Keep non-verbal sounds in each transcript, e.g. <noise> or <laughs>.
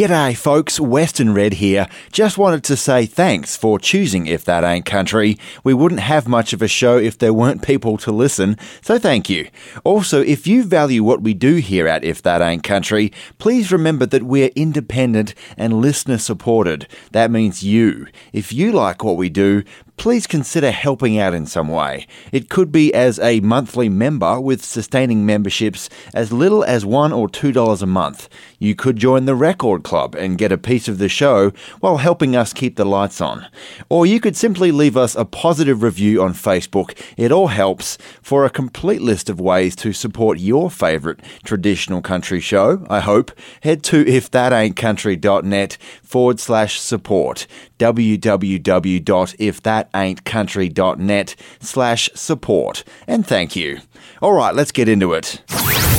G'day, folks. Western Red here. Just wanted to say thanks for choosing If That Ain't Country. We wouldn't have much of a show if there weren't people to listen, so thank you. Also, if you value what we do here at If That Ain't Country, please remember that we're independent and listener supported. That means you. If you like what we do, please consider helping out in some way. It could be as a monthly member with sustaining memberships as little as one or two dollars a month. You could join the Record Club and get a piece of the show while helping us keep the lights on. Or you could simply leave us a positive review on Facebook. It all helps. For a complete list of ways to support your favourite traditional country show, I hope, head to ifthataintcountry.net forward slash support www.ifthataintcountry.net slash support. And thank you. All right, let's get into it.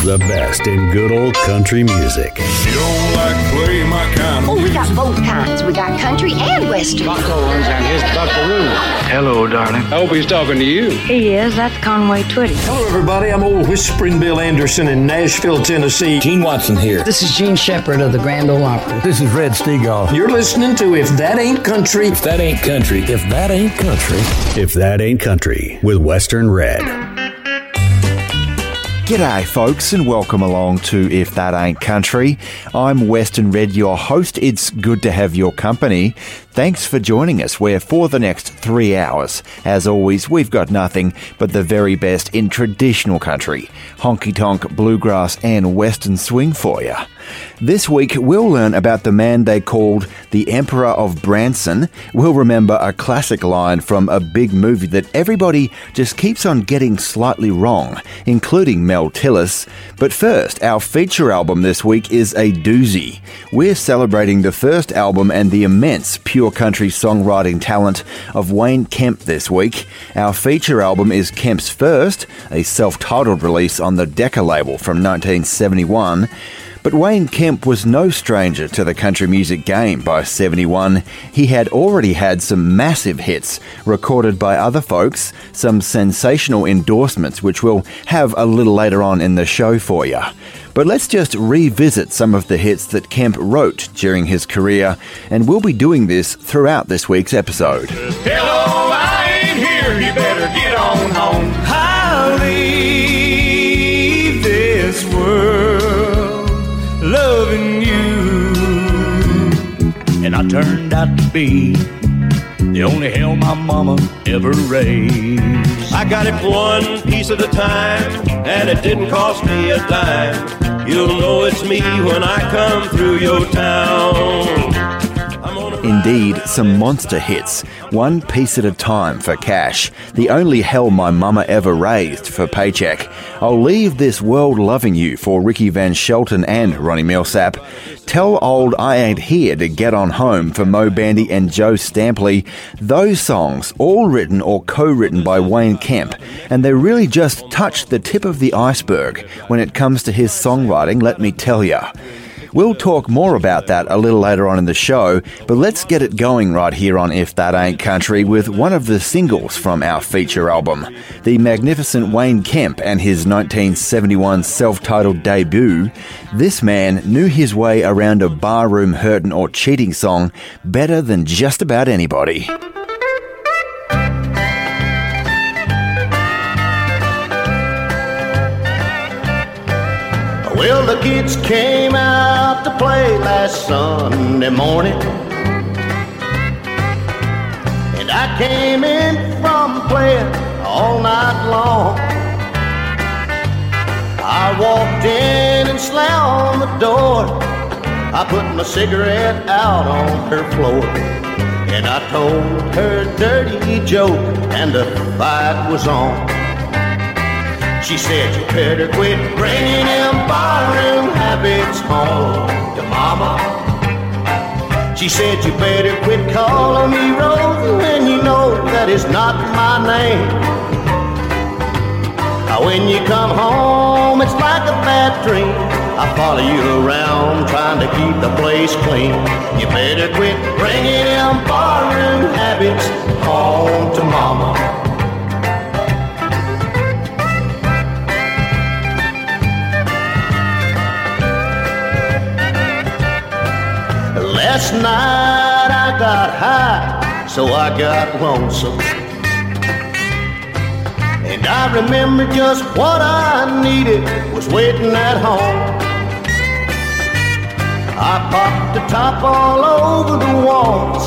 The best in good old country music. You don't like play my kind Oh, we got both kinds. We got country and western. Buck Owens and his buckaroo. Hello, darling. I hope he's talking to you. He is. That's Conway Twitty. Hello, everybody. I'm old Whispering Bill Anderson in Nashville, Tennessee. Gene Watson here. This is Jean Shepard of the Grand Ole Opry. This is Red Steagall. You're listening to If That Ain't Country. If that ain't country, If that ain't country, if that ain't country, with Western Red. G'day, folks, and welcome along to If That Ain't Country. I'm Western Red, your host. It's good to have your company. Thanks for joining us, where for the next three hours, as always, we've got nothing but the very best in traditional country honky tonk, bluegrass, and western swing for you. This week, we'll learn about the man they called the Emperor of Branson. We'll remember a classic line from a big movie that everybody just keeps on getting slightly wrong, including Mel Tillis. But first, our feature album this week is a doozy. We're celebrating the first album and the immense pure country songwriting talent of Wayne Kemp this week. Our feature album is Kemp's first, a self titled release on the Decca label from 1971. But Wayne Kemp was no stranger to the country music game by 71. He had already had some massive hits recorded by other folks, some sensational endorsements, which we'll have a little later on in the show for you. But let's just revisit some of the hits that Kemp wrote during his career, and we'll be doing this throughout this week's episode. Hello, I turned out to be the only hell my mama ever raised. I got it one piece at a time, and it didn't cost me a dime. You'll know it's me when I come through your town. Indeed, some monster hits, one piece at a time for cash, the only hell my mama ever raised for paycheck. I'll leave this world loving you for Ricky Van Shelton and Ronnie Milsap. Tell old I ain't here to get on home for Moe Bandy and Joe Stampley. Those songs, all written or co-written by Wayne Kemp, and they really just touched the tip of the iceberg when it comes to his songwriting, let me tell ya. We'll talk more about that a little later on in the show, but let's get it going right here on If That Ain't Country with one of the singles from our feature album. The magnificent Wayne Kemp and his 1971 self titled debut. This man knew his way around a barroom hurtin' or cheating song better than just about anybody. Well, the kids came out to play last Sunday morning. And I came in from playing all night long. I walked in and slammed the door. I put my cigarette out on her floor. And I told her dirty joke, and the fight was on. She said, You better quit bringing them barroom habits home to mama. She said, You better quit calling me Rose when you know that is not my name. Now, when you come home, it's like a bad dream. I follow you around trying to keep the place clean. You better quit bringing them barroom habits home to mama. Last night I got high, so I got lonesome. And I remember just what I needed was waiting at home. I popped the top all over the walls,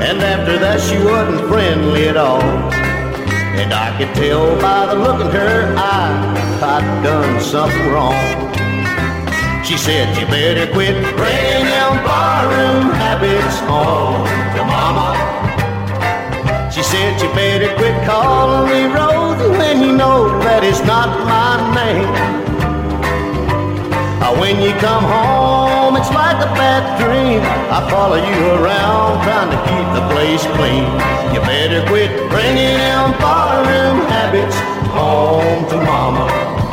and after that she wasn't friendly at all. And I could tell by the look in her eye I'd done something wrong. She said, you better quit bringing barroom habits home to mama. She said, you better quit calling me Rosie when you know that is not my name. Uh, when you come home, it's like a bad dream. I follow you around trying to keep the place clean. You better quit bringing them barroom habits home to mama.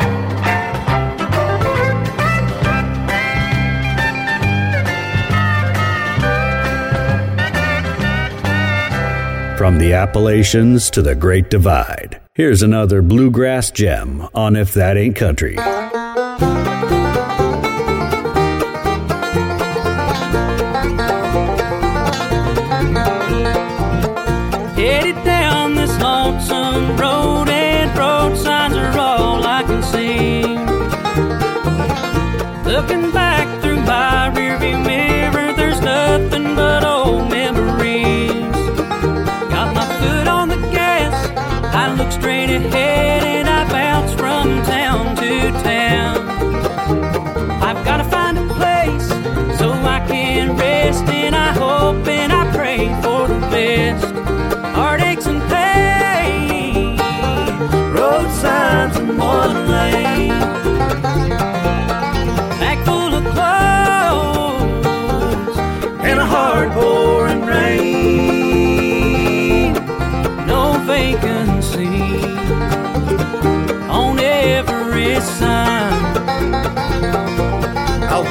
From the Appalachians to the Great Divide, here's another bluegrass gem on If That Ain't Country.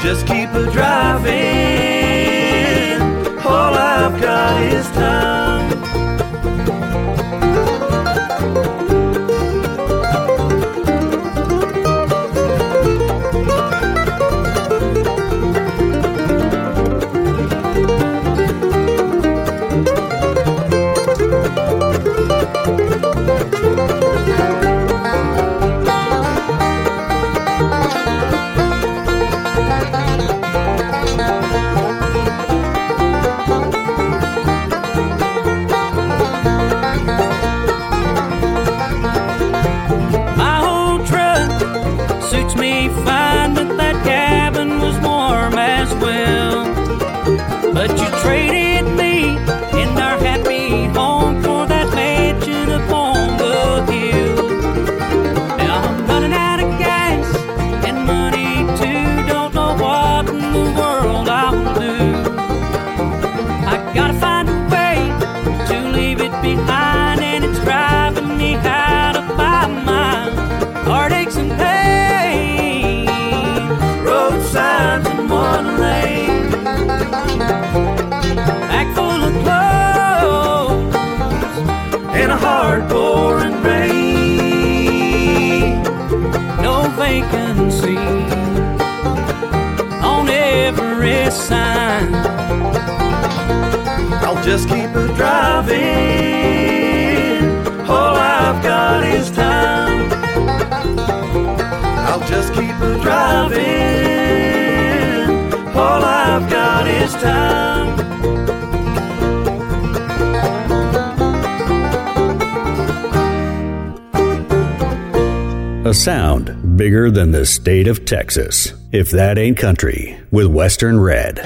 Just keep a driving. All I've got is time. Vacancy on every sign. I'll just keep it driving. All I've got is time. I'll just keep it driving. All I've got is time. A sound bigger than the state of Texas. If that ain't country, with Western Red.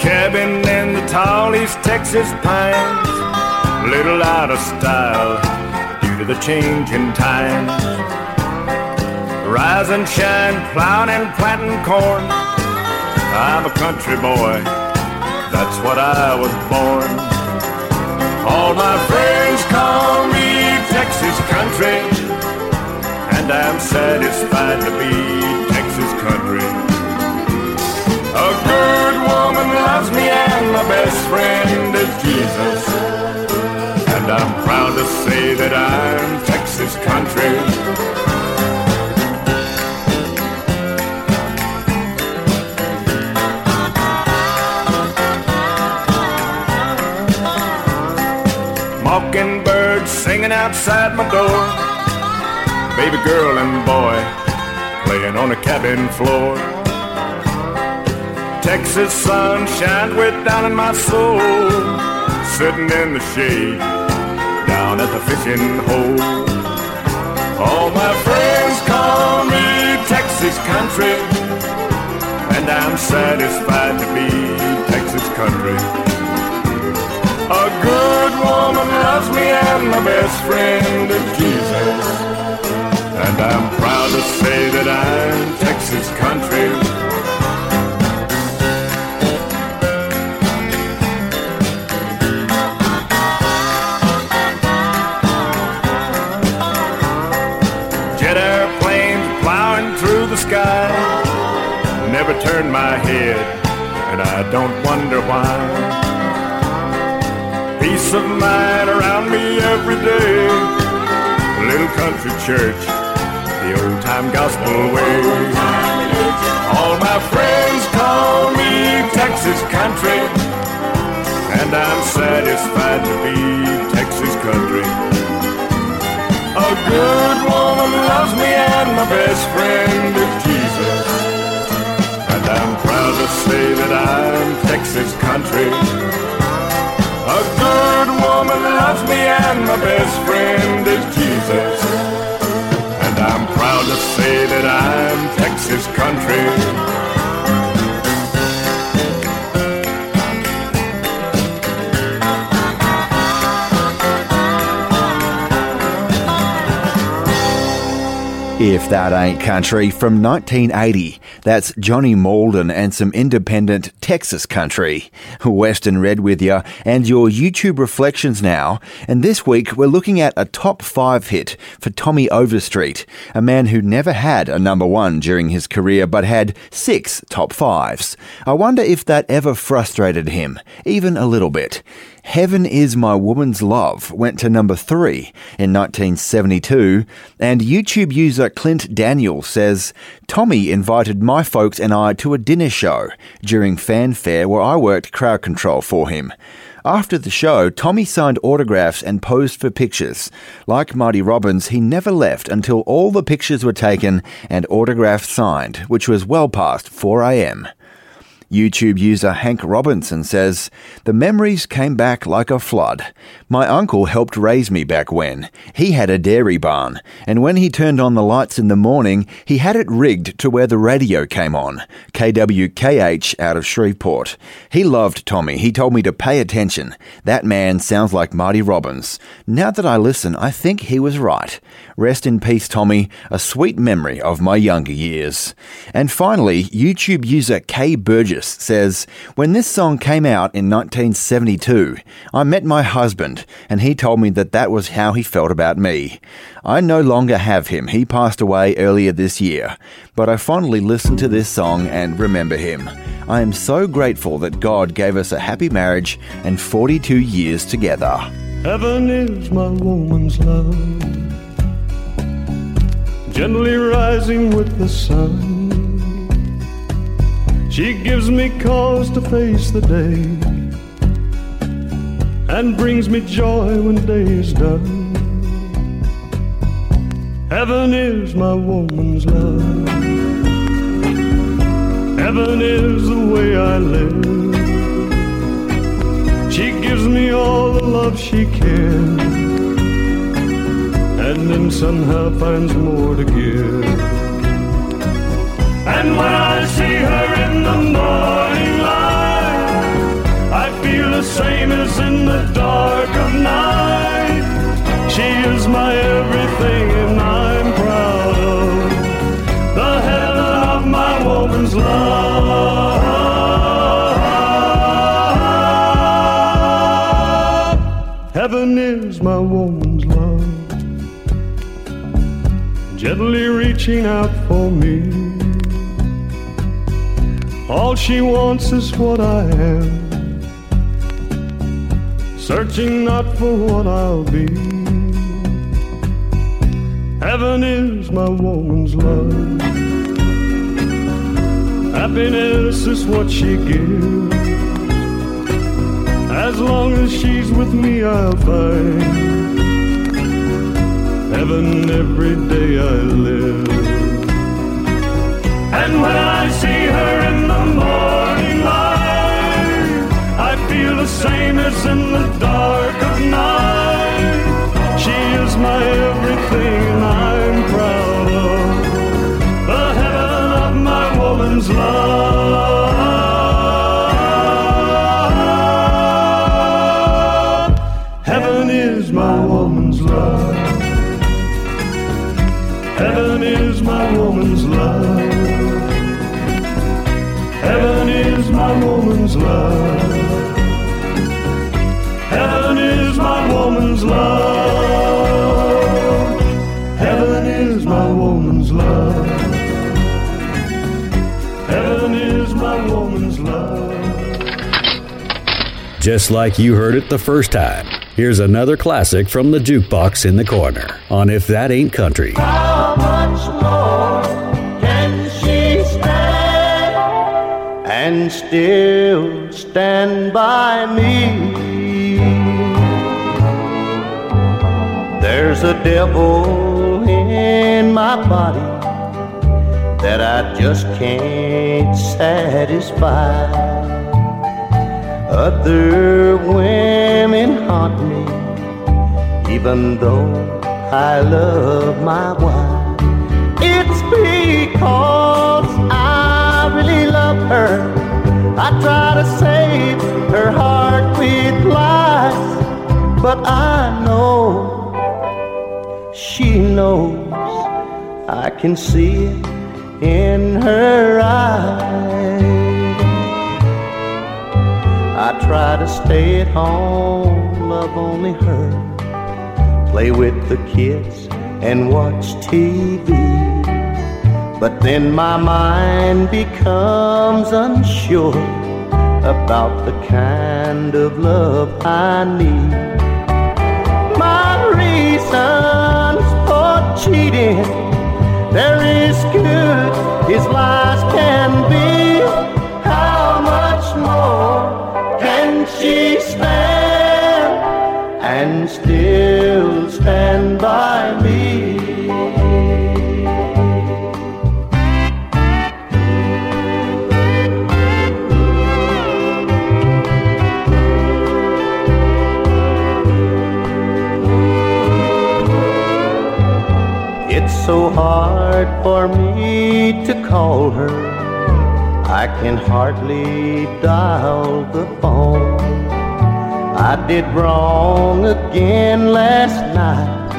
Cabin in the tall East Texas pines, little out of style due to the change in times. Rise and shine, plowing and planting corn. I'm a country boy, that's what I was born. All my friends call me Texas country, and I'm satisfied to be Texas country. A good woman loves me, and my best friend is Jesus. And I'm proud to say that I'm Texas country. Mockingbirds singing outside my door. Baby girl and boy playing on the cabin floor. Texas sun shines way down in my soul. Sitting in the shade down at the fishing hole. All my friends call me Texas country. And I'm satisfied to be Texas country. Good woman loves me and my best friend is Jesus. And I'm proud to say that I'm Texas country. Jet airplanes plowing through the sky. Never turn my head, and I don't wonder why peace of mind around me every day. Little country church, the old time gospel way. All my friends call me Texas country, and I'm satisfied to be Texas country. A good woman loves me, and my best friend is Jesus. And I'm proud to say that I'm Texas country. A good woman loves me and my best friend is Jesus. And I'm proud to say that I'm Texas country. If That Ain't Country from 1980. That's Johnny Malden and some independent Texas country. <laughs> Western Red with you and your YouTube reflections now. And this week we're looking at a top five hit for Tommy Overstreet, a man who never had a number one during his career but had six top fives. I wonder if that ever frustrated him, even a little bit. Heaven is My Woman's Love went to number three in 1972, and YouTube user Clint Daniel says Tommy invited my folks and I to a dinner show during Fan Fair where I worked crowd control for him. After the show, Tommy signed autographs and posed for pictures. Like Marty Robbins, he never left until all the pictures were taken and autographs signed, which was well past 4 a.m. YouTube user Hank Robinson says, The memories came back like a flood. My uncle helped raise me back when. He had a dairy barn, and when he turned on the lights in the morning, he had it rigged to where the radio came on. KWKH out of Shreveport. He loved Tommy. He told me to pay attention. That man sounds like Marty Robbins. Now that I listen, I think he was right. Rest in peace, Tommy. A sweet memory of my younger years. And finally, YouTube user Kay Burgess says, When this song came out in 1972, I met my husband, and he told me that that was how he felt about me. I no longer have him. He passed away earlier this year, but I fondly listen to this song and remember him. I am so grateful that God gave us a happy marriage and 42 years together. Heaven is my woman's love, gently rising with the sun. She gives me cause to face the day and brings me joy when day is done. Heaven is my woman's love. Heaven is the way I live. She gives me all the love she can, and then somehow finds more to give. And when I see her in the morning the same as in the dark of night. She is my everything, and I'm proud of the heaven of my woman's love. Heaven is my woman's love, gently reaching out for me all she wants is what I am. Searching not for what I'll be. Heaven is my woman's love. Happiness is what she gives. As long as she's with me, I'll find heaven every day I live. And when I same as in the dark of night. She is my everything, Just like you heard it the first time, here's another classic from the jukebox in the corner on If That Ain't Country. How much more can she stand and still stand by me? There's a devil in my body that I just can't satisfy. Other women haunt me, even though I love my wife. It's because I really love her. I try to save her heart with lies, but I know she knows I can see it in her eyes. I try to stay at home, love only her, play with the kids and watch TV. But then my mind becomes unsure about the kind of love I need. My reasons for cheating, they're as good as lies can be. She stand and still stand by me? It's so hard for me to call her. I can hardly dial the phone. I did wrong again last night.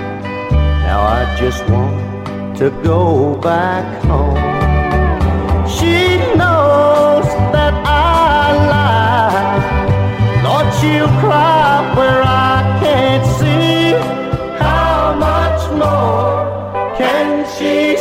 Now I just want to go back home. She knows that I lie. Lord, she'll cry where I can't see. How much more can she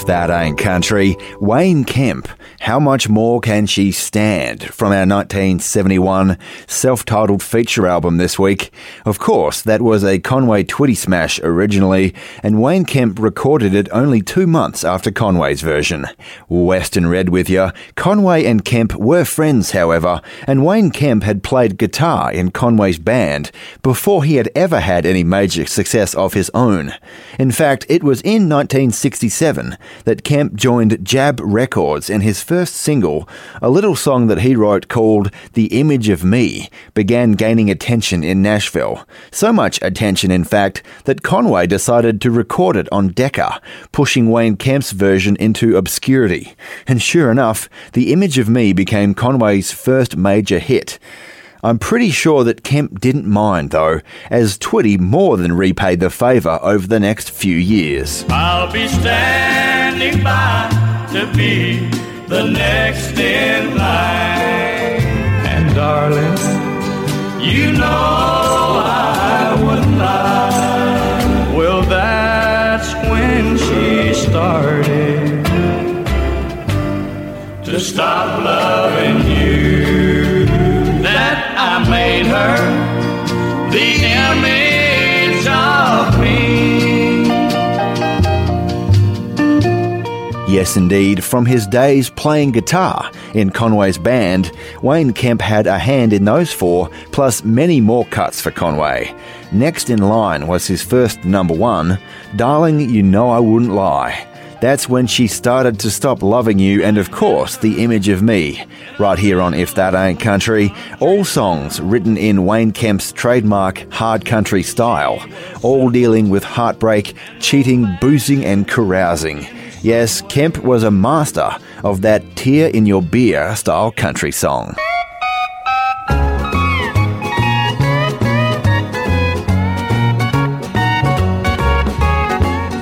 If that ain't country, Wayne Kemp, How Much More Can She Stand from our 1971 self-titled feature album this week. Of course, that was a Conway Twitty smash originally, and Wayne Kemp recorded it only two months after Conway's version. Western Red with you. Conway and Kemp were friends, however, and Wayne Kemp had played guitar in Conway's band before he had ever had any major success of his own. In fact, it was in 1967 that Kemp joined Jab Records and his first single, a little song that he wrote called The Image of Me, began gaining attention in Nashville. So much attention, in fact, that Conway decided to record it on Decca, pushing Wayne Kemp's version into obscurity. And sure enough, The Image of Me became Conway's first major hit. I'm pretty sure that Kemp didn't mind, though, as Twitty more than repaid the favour over the next few years. I'll be standing by to be the next in line. And darling, you know I wouldn't lie. Well, that's when she started to stop loving you. That I made her the Yes, indeed. From his days playing guitar in Conway's band, Wayne Kemp had a hand in those four, plus many more cuts for Conway. Next in line was his first number one, Darling, You Know I Wouldn't Lie. That's when she started to stop loving you, and of course, the image of me. Right here on If That Ain't Country, all songs written in Wayne Kemp's trademark hard country style, all dealing with heartbreak, cheating, boozing, and carousing. Yes, Kemp was a master of that tear in your beer style country song.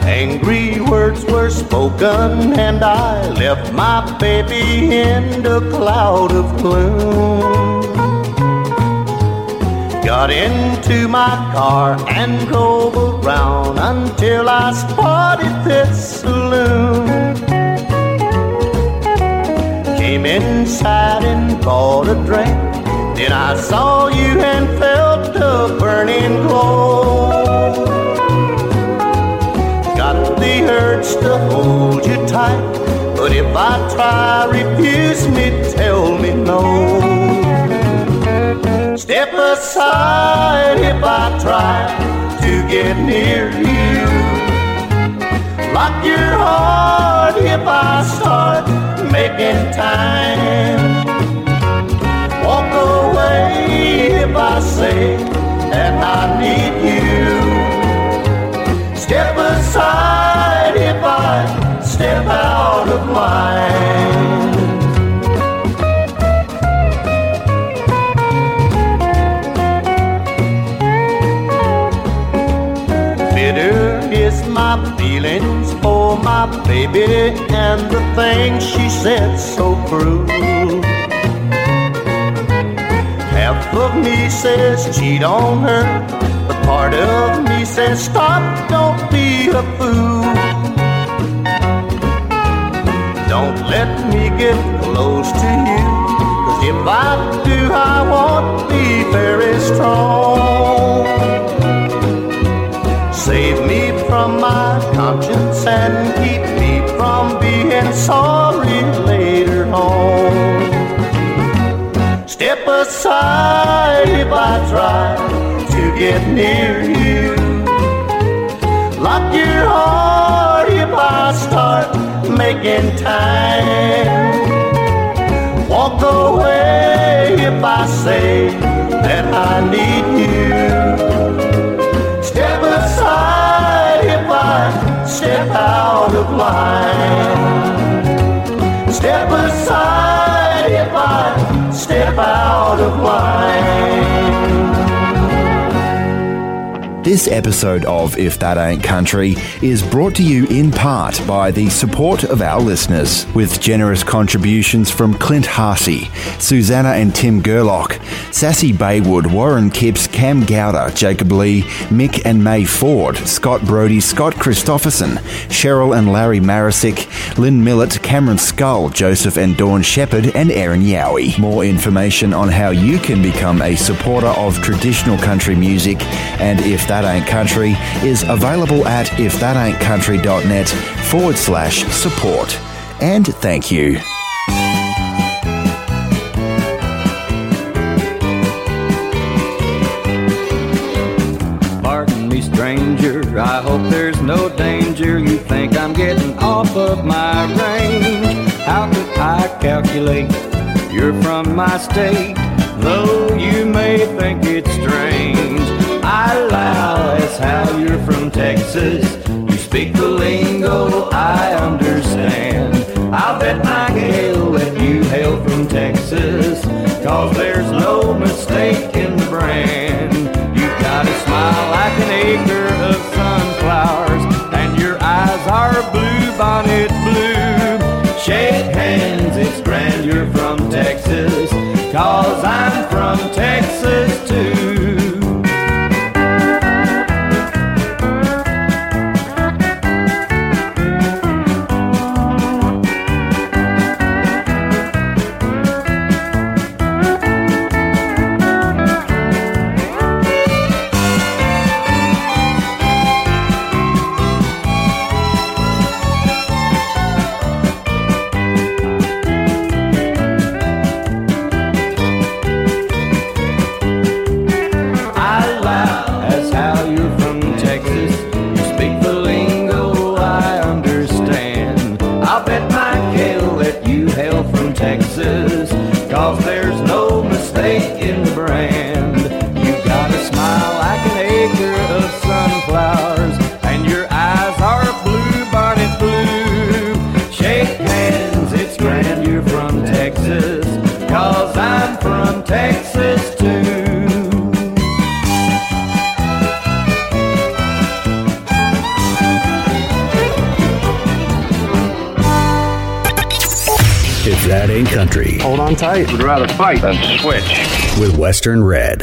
Angry words were spoken, and I left my baby in the cloud of gloom. Got into my car and drove around until I spotted this saloon. Came inside and bought a drink. Then I saw you and felt the burning glow. Got the urge to hold you tight, but if I try, refuse me, tell me no. Step aside if I try to get near you. Lock your heart if I start making time. Walk away if I say that I need you. Step aside if I step out of line. Feelings for my baby and the things she said so cruel. Half of me says cheat on her, but part of me says stop, don't be a fool. Don't let me get close to you, cause if I do, I won't be very strong. Save me from my conscience and keep me from being sorry later on. Step aside if I try to get near you. Lock your heart if I start making time. Walk away if I say that I need you. Step out of line. Step aside if I step out of line. This episode of If That Ain't Country is brought to you in part by the support of our listeners, with generous contributions from Clint Harsey, Susanna and Tim Gerlock, Sassy Baywood, Warren Kipps, Cam Gowder, Jacob Lee, Mick and May Ford, Scott Brody, Scott Christopherson, Cheryl and Larry Marisick, Lynn Millett, Cameron Skull, Joseph and Dawn Shepherd, and Aaron Yowie. More information on how you can become a supporter of traditional country music and If That Ain't Country is available at ifthataintcountry.net forward slash support. And thank you. Pardon me, stranger. I hope there's no danger. You think I'm getting off of my range. How could I calculate you're from my state? Though you may think it's strange, Texas. Hold on tight. Would rather fight than switch. With Western Red.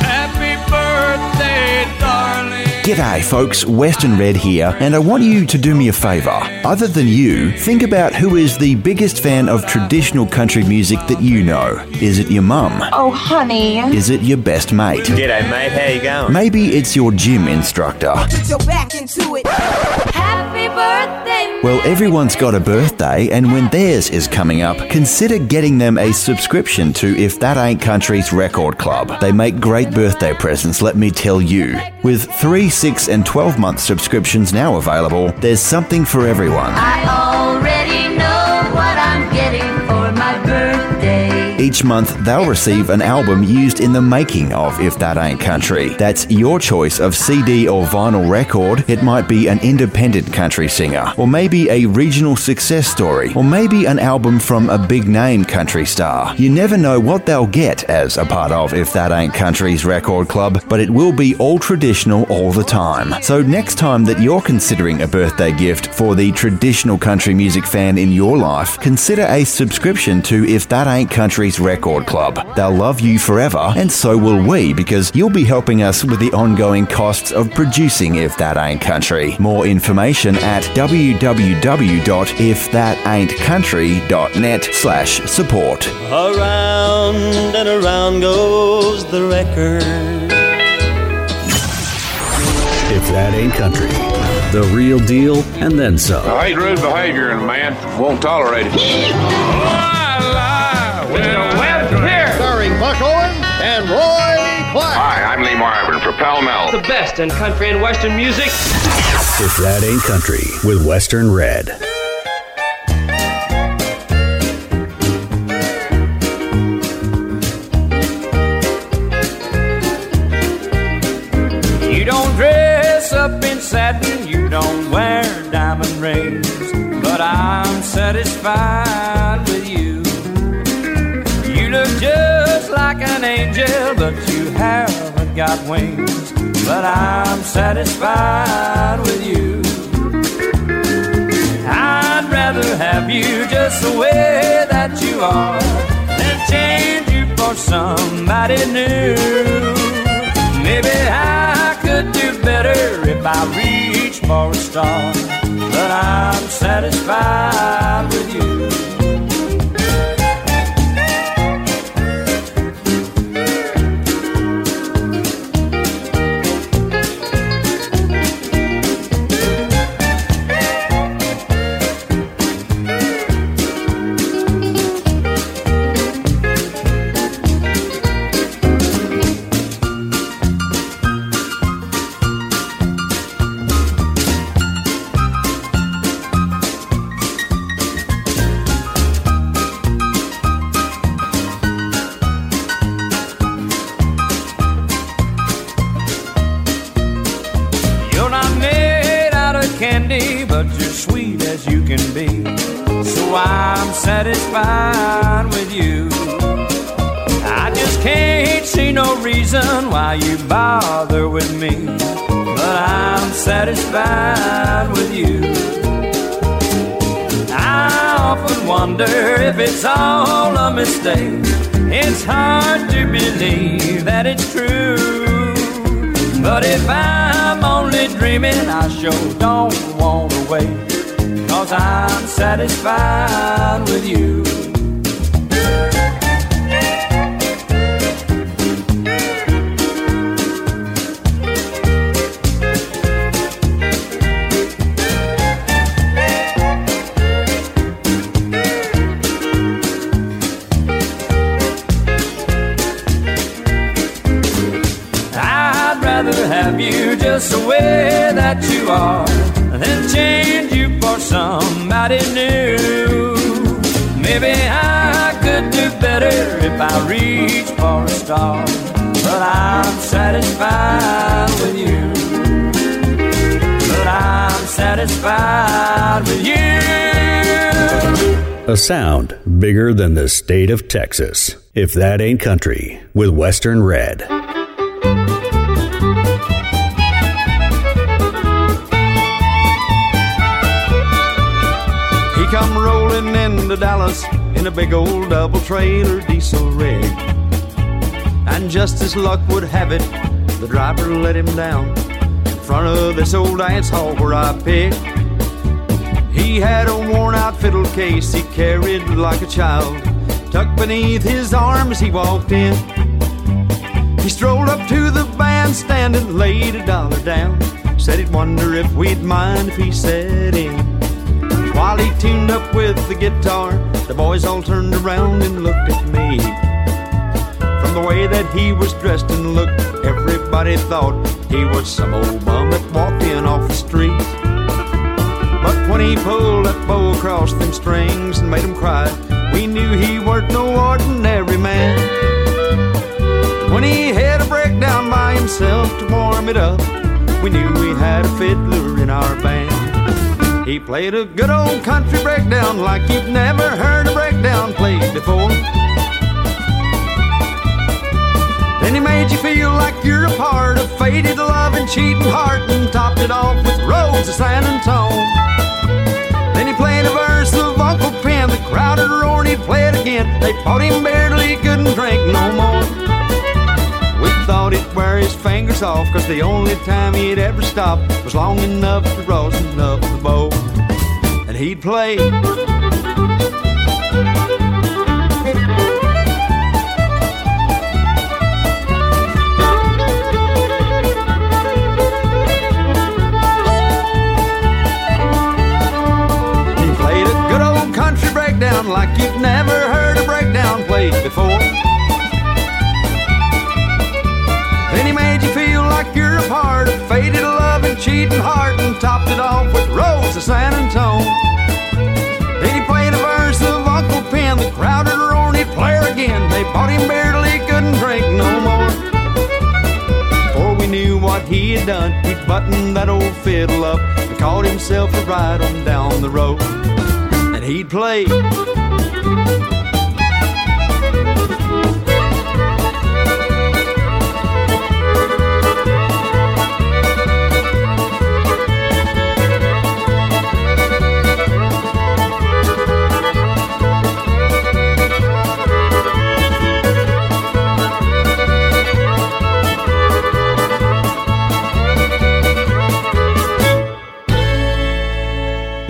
Happy birthday, darling. G'day, folks. Western Red here, and I want you to do me a favour. Other than you, think about who is the biggest fan of traditional country music that you know. Is it your mum? Oh, honey. Is it your best mate? G'day, mate. How you going? Maybe it's your gym instructor. Put your back into it. Birthday. Well, everyone's got a birthday, and when theirs is coming up, consider getting them a subscription to If That Ain't Country's Record Club. They make great birthday presents, let me tell you. With 3, 6, and 12 month subscriptions now available, there's something for everyone. Each month, they'll receive an album used in the making of If That Ain't Country. That's your choice of CD or vinyl record. It might be an independent country singer, or maybe a regional success story, or maybe an album from a big name country star. You never know what they'll get as a part of If That Ain't Country's record club, but it will be all traditional all the time. So next time that you're considering a birthday gift for the traditional country music fan in your life, consider a subscription to If That Ain't Country's record club. They'll love you forever, and so will we, because you'll be helping us with the ongoing costs of producing If That Ain't Country. More information at www.ifthataintcountry.net slash support. Around and around goes the record. If that ain't country. The real deal and then some. I hate rude behavior in a man. Won't tolerate it. Starring Buck Owens and Roy Clark. Hi, I'm Lee Marvin for Pall Mall. The best in country and western music. If that ain't country with Western Red. You don't dress up in satin, you don't wear diamond rings, but I'm satisfied but you haven't got wings, but I'm satisfied with you. I'd rather have you just the way that you are than change you for somebody new. Maybe I could do better if I reach for a star, but I'm satisfied satisfied with you. A sound bigger than the state of Texas. If that ain't country, with Western Red. He come rolling into Dallas in a big old double trailer diesel rig. And just as luck would have it, the driver let him down in front of this old dance hall where I picked. He had a worn out fiddle case he carried like a child. Tucked beneath his arms, he walked in. He strolled up to the bandstand and laid a dollar down. Said he'd wonder if we'd mind if he sat in. While he tuned up with the guitar, the boys all turned around and looked at me. From the way that he was dressed and looked, everybody thought he was some old bum that walked in off the street. When he pulled that bow across them strings and made him cry, we knew he weren't no ordinary man. When he had a breakdown by himself to warm it up, we knew we had a fiddler in our band. He played a good old country breakdown like you've never heard a breakdown played before. Then he made you feel like you're a part of faded love and cheating heart and topped it off with Rose of San Antone. Then he played a verse of Uncle Pen, the crowd had roared, he played again. They fought him barely, couldn't drink no more We thought he'd wear his fingers off, cause the only time he'd ever stop was long enough to rosin up the bow. And he'd play. Like you've never heard a breakdown played before. Then he made you feel like you're a part of faded love and cheating heart and topped it off with Rose of San Antone. Then he played a verse of Uncle Pen, the crowd had roared, he'd play again. They bought him barely, couldn't drink no more. Before we knew what he had done, he'd buttoned that old fiddle up and called himself a ride on down the road. And he'd play. Música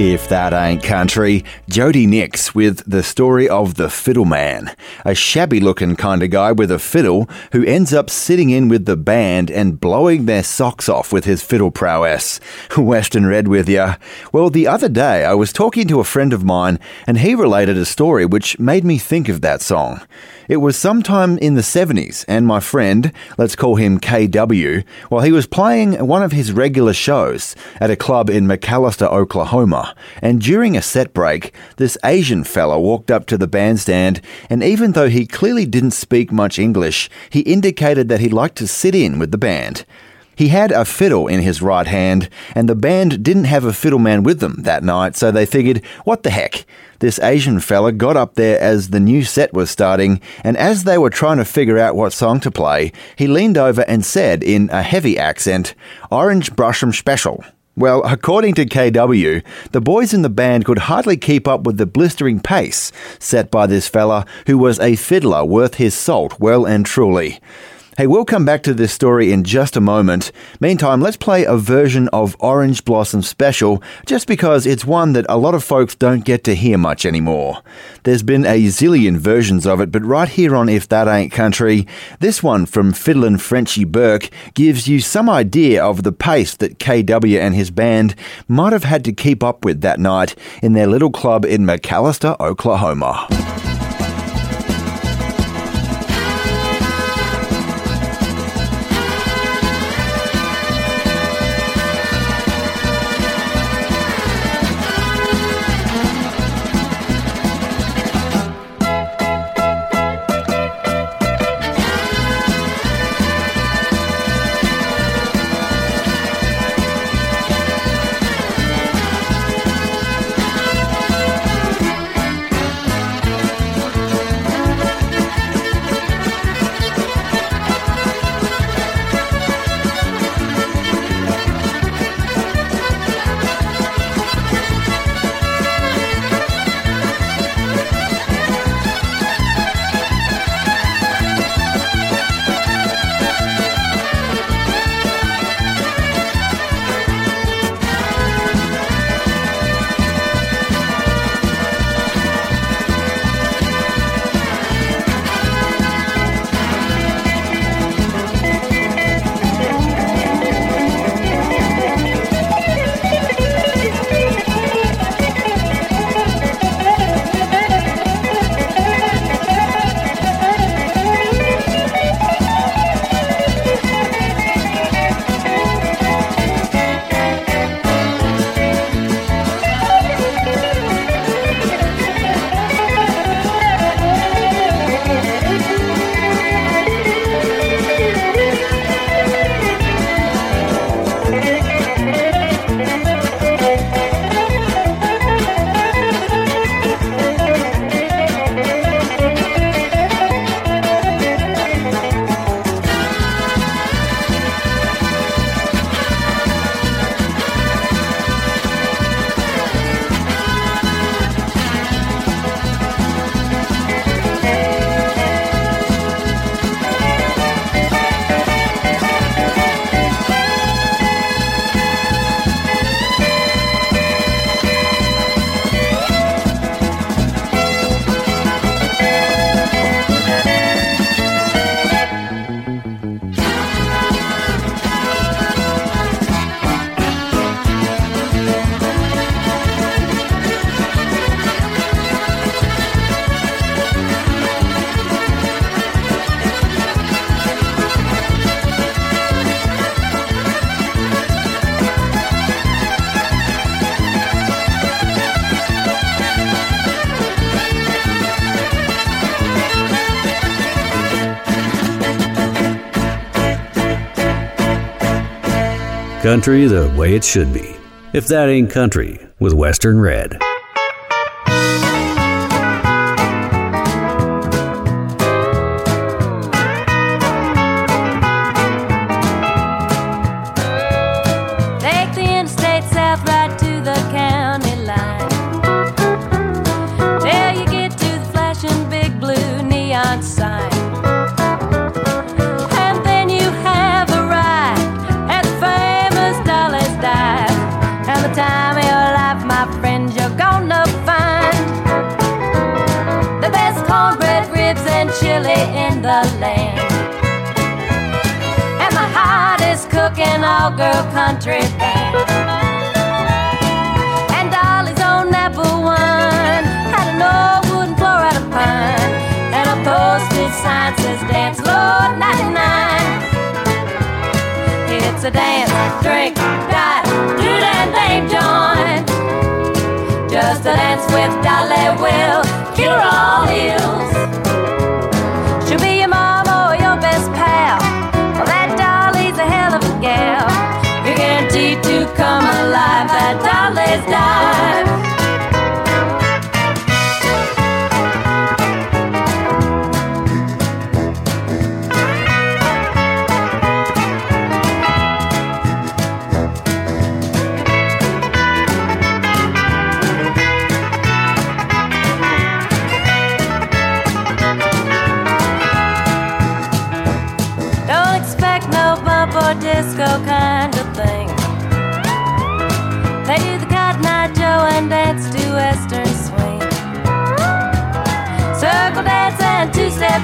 If that ain't country, Jody Nix with the story of the fiddle man, a shabby looking kind of guy with a fiddle who ends up sitting in with the band and blowing their socks off with his fiddle prowess. <laughs> Western Red with ya. Well, the other day I was talking to a friend of mine and he related a story which made me think of that song. It was sometime in the 70s, and my friend, let's call him KW, well, he was playing one of his regular shows at a club in McAlester, Oklahoma. And during a set break, this Asian fella walked up to the bandstand, and even though he clearly didn't speak much English, he indicated that he'd like to sit in with the band. He had a fiddle in his right hand, and the band didn't have a fiddleman with them that night, so they figured, what the heck? This Asian fella got up there as the new set was starting, and as they were trying to figure out what song to play, he leaned over and said in a heavy accent, Orange Brush'em Special. Well, according to KW, the boys in the band could hardly keep up with the blistering pace set by this fella who was a fiddler worth his salt well and truly. Hey, we'll come back to this story in just a moment. Meantime, let's play a version of Orange Blossom Special just because it's one that a lot of folks don't get to hear much anymore. There's been a zillion versions of it, but right here on If That Ain't Country, this one from Fiddlin' Frenchy Burke gives you some idea of the pace that KW and his band might have had to keep up with that night in their little club in McAlester, Oklahoma. Country the way it should be. If that ain't country, with Western Red. Cooking all girl country band. And Dolly's own number one had an old wooden floor out of pine. And a posted sign says dance Lord 99. It's a dance, drink, die, do and Dame John. Just a dance with Dolly will cure all ills.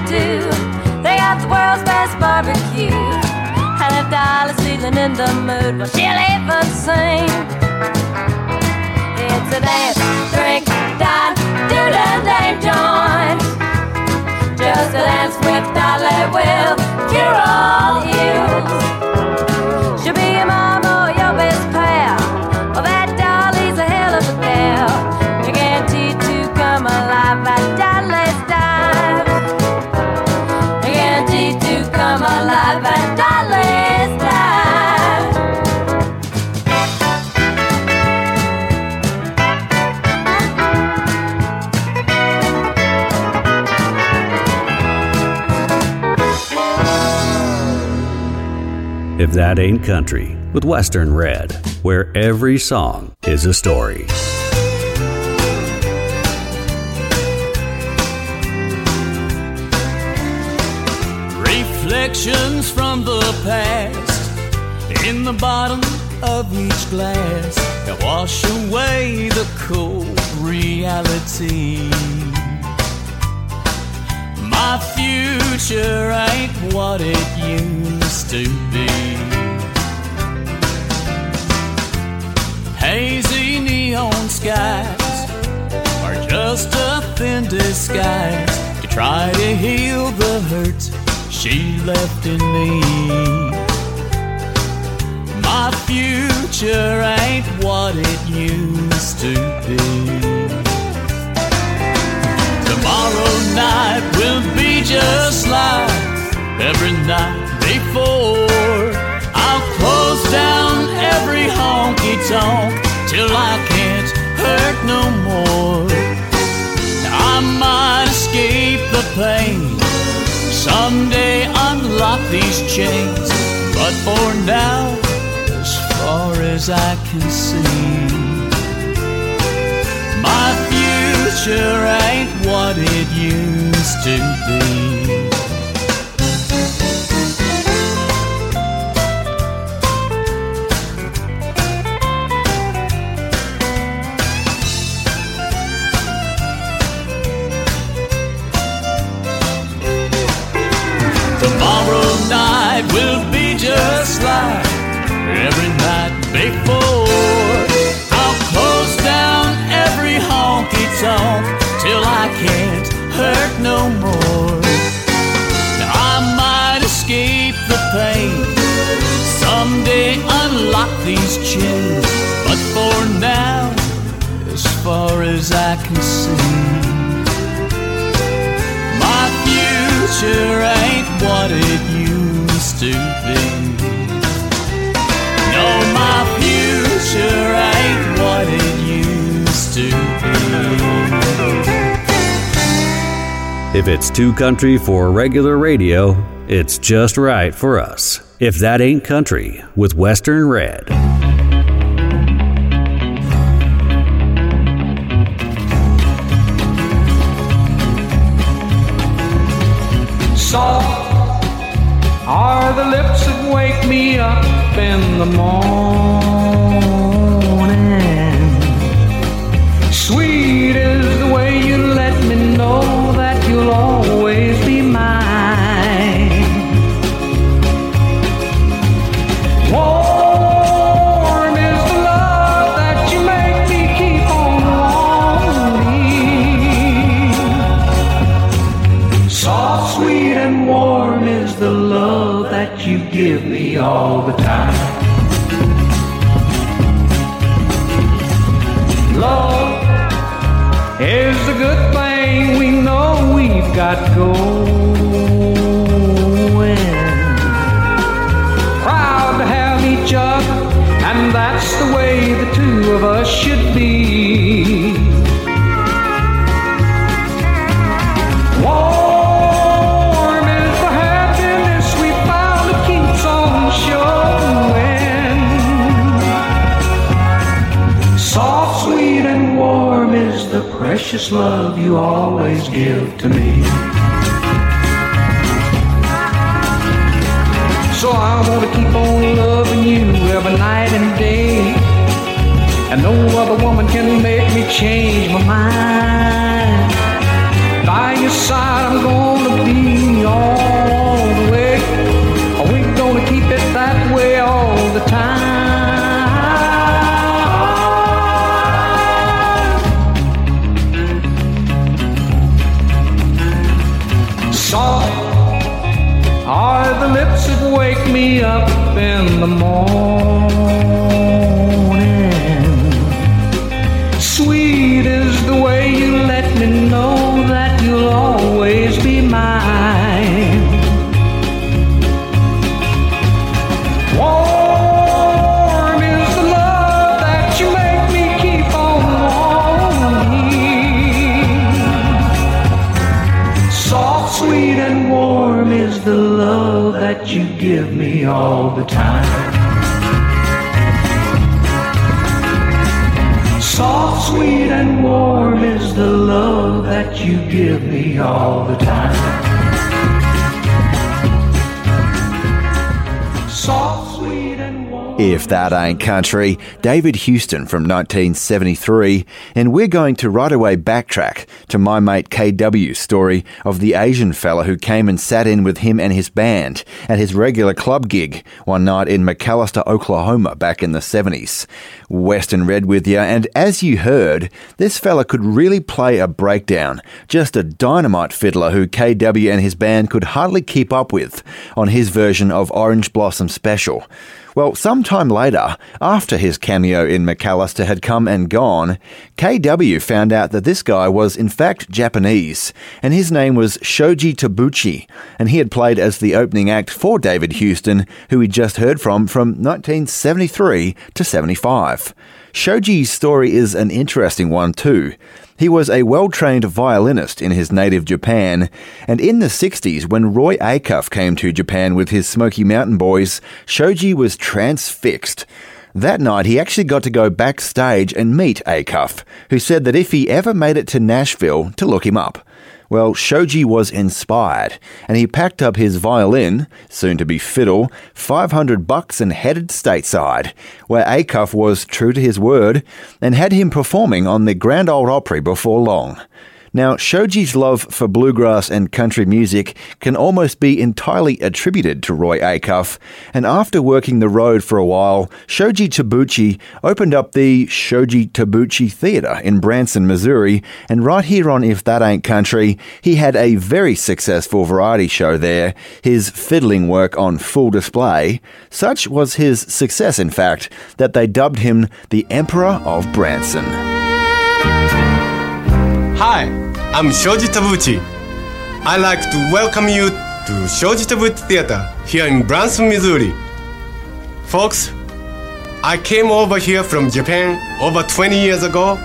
Two. They got the world's best barbecue. And if Dolly's feeling in the mood, well, she'll even sing. It's a dance, drink, dine, do the name joint. Just a dance with Dolly will cure all ills. She'll be your mom If That Ain't Country with Western Red, where every song is a story. Reflections from the past in the bottom of each glass that wash away the cold reality. My future ain't what it used to be. Hazy neon skies are just a thin disguise to try to heal the hurt she left in me. My future ain't what it used to be. Tomorrow night will be just like every night before. I'll close down every honky tonk till I can't hurt no more. I might escape the pain, someday unlock these chains, but for now, as far as I can see. Future ain't what it used to be. Tomorrow night will be just like every night before. Honky tonk till I can't hurt no more. I might escape the pain, someday unlock these chains, but for now, as far as I can see. My future ain't what it used to be. No, my future If it's too country for regular radio, it's just right for us. If That Ain't Country with Western Red. Soft are the lips that wake me up in the morning. Got going. Proud to have each other, and that's the way the two of us should be. Precious love you always give to me. So I want to keep on loving you every night and day. And no other woman can make me change my mind. By your side, I'm gonna be me up in the morning. All the time. That Ain't Country, David Houston from 1973, and we're going to right away backtrack to my mate KW's story of the Asian fella who came and sat in with him and his band at his regular club gig one night in McAlester, Oklahoma back in the 70s. Western Red with you, and as you heard, this fella could really play a breakdown, just a dynamite fiddler who KW and his band could hardly keep up with on his version of Orange Blossom Special. Well, sometime later, after his cameo in McAlester had come and gone, KW found out that this guy was in fact Japanese, and his name was Shoji Tabuchi, and he had played as the opening act for David Houston, who he'd just heard from from 1973 to 75. Shoji's story is an interesting one too. He was a well trained violinist in his native Japan, and in the 60s, when Roy Acuff came to Japan with his Smoky Mountain Boys, Shoji was transfixed. That night, he actually got to go backstage and meet Acuff, who said that if he ever made it to Nashville, to look him up. Well, Shoji was inspired, and he packed up his violin, soon to be fiddle, 500 bucks and headed stateside, where Acuff was true to his word and had him performing on the Grand Ole Opry before long. Now, Shoji's love for bluegrass and country music can almost be entirely attributed to Roy Acuff, and after working the road for a while, Shoji Tabuchi opened up the Shoji Tabuchi Theatre in Branson, Missouri, and right here on If That Ain't Country, he had a very successful variety show there, his fiddling work on full display. Such was his success, in fact, that they dubbed him the Emperor of Branson. Hi, I'm Shoji Tabuchi. I'd like to welcome you to Shoji Tabuchi Theater here in Branson, Missouri. Folks, I came over here from Japan over 20 years ago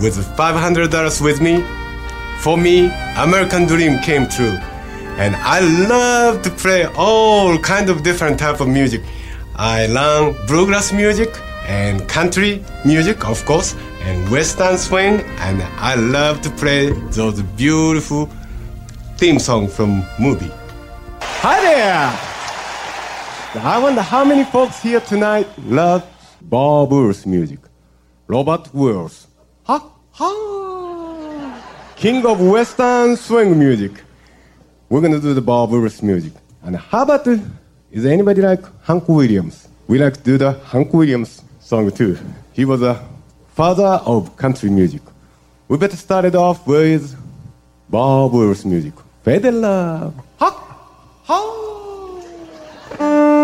with $500 with me. For me, American dream came true. And I love to play all kind of different type of music. I learn bluegrass music and country music, of course, and western swing, and I love to play those beautiful theme song from movie. Hi there! I wonder how many folks here tonight love Bob Wills music. Robert Wills. Ha ha! King of Western swing music. We're gonna do the Bob Wills music. And how about the, is anybody like Hank Williams? We like to do the Hank Williams song too. He was a father of country music. We better start it off with Bob Wills music. Love. Ha! Ha!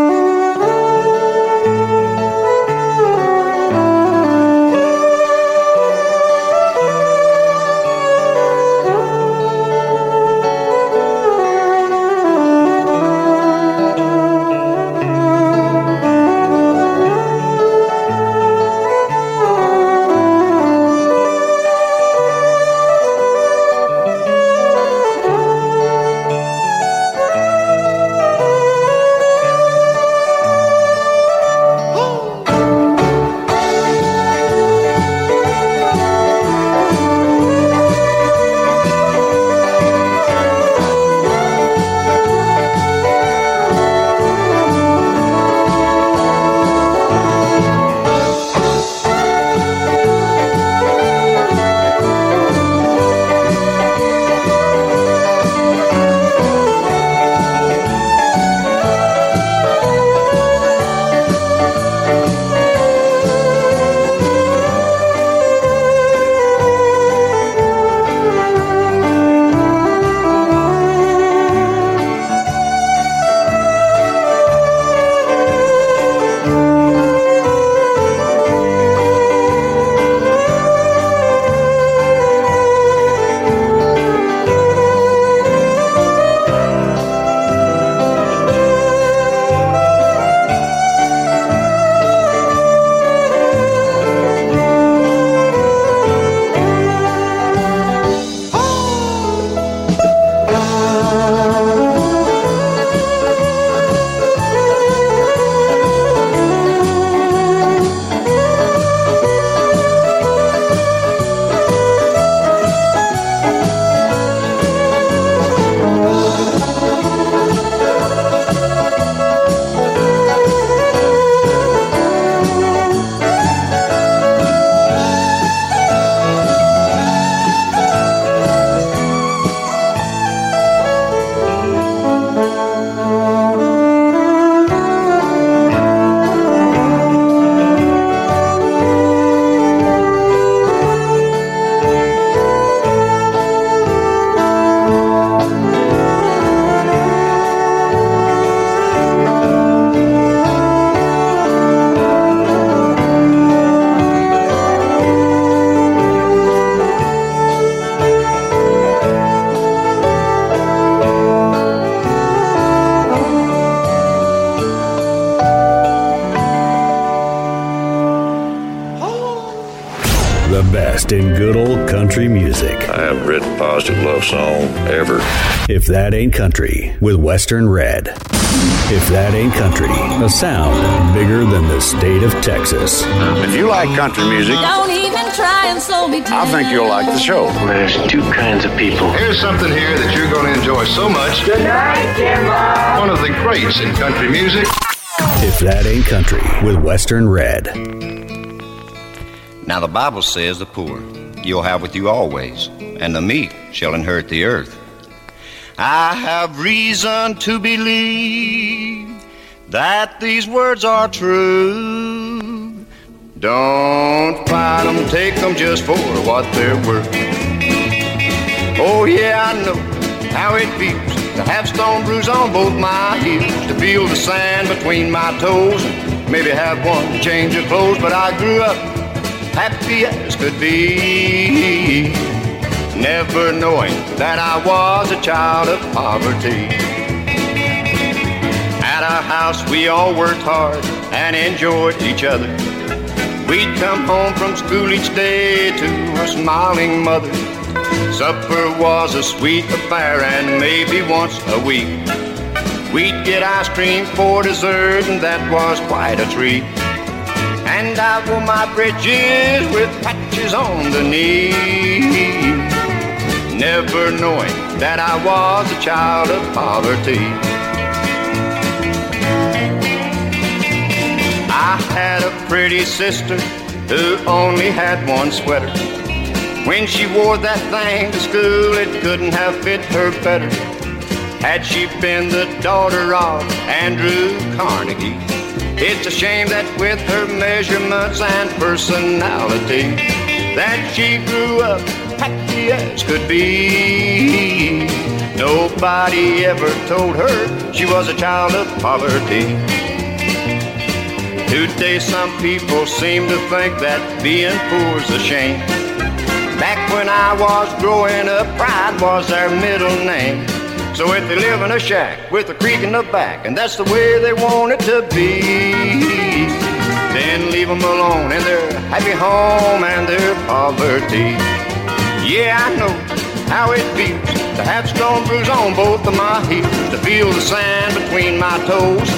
That ain't country with Western Red. If that ain't country, a sound bigger than the state of Texas. If you like country music, Don't even try and slow me down. I think you'll like the show. There's two kinds of people. Here's something here that you're going to enjoy so much. Good night, Jimbo. One of the greats in country music. If that ain't country with Western Red. Now the Bible says the poor you'll have with you always, and the meek shall inherit the earth. I have reason to believe that these words are true. Don't fight 'em, take 'em just for what they're worth. Oh yeah, I know how it feels to have stone bruise on both my heels, to feel the sand between my toes, and maybe have one change of clothes. But I grew up happy as could be, never knowing that I was a child of poverty. At our house, we all worked hard and enjoyed each other. We'd come home from school each day to a smiling mother. Supper was a sweet affair, and maybe once a week we'd get ice cream for dessert, and that was quite a treat. And I wore my bridges with patches on the knee, never knowing that I was a child of poverty. I had a pretty sister who only had one sweater. When she wore that thing to school, it couldn't have fit her better. Had she been the daughter of Andrew Carnegie, it's a shame that with her measurements and personality, that she grew up as could be. Nobody ever told her she was a child of poverty. Today, some people seem to think that being poor's a shame. Back when I was growing up, pride was their middle name. So if they live in a shack with a creek in the back, and that's the way they want it to be, then leave them alone in their happy home and their poverty. Yeah, I know how it feels to have stone bruise on both of my heels, to feel the sand between my toes,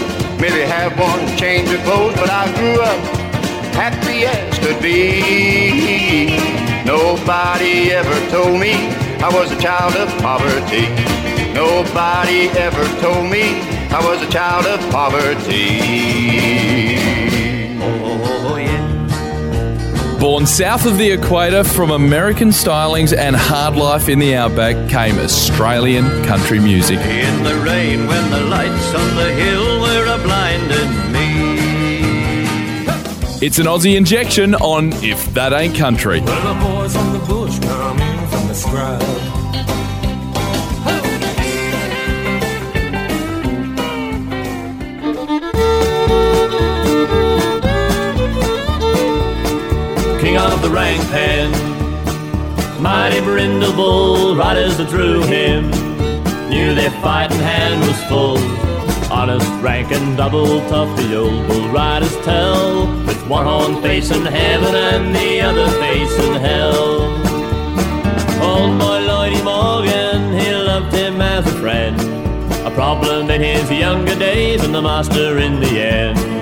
maybe have one change of clothes, but I grew up happy as could be. Nobody ever told me I was a child of poverty. Nobody ever told me I was a child of poverty. Born south of the equator from American stylings and hard life in the outback came Australian country music. In the rain when the lights on the hill were a blinding me. It's an Aussie injection on If That Ain't Country. Well, Of the rank pen, mighty brindle riders that drew him, knew their fighting hand was full. Honest rank and double tough, the old bull riders tell, with one horn facing heaven and the other facing hell. Old boy Lloydie Morgan, he loved him as a friend, a problem in his younger days and the master in the end.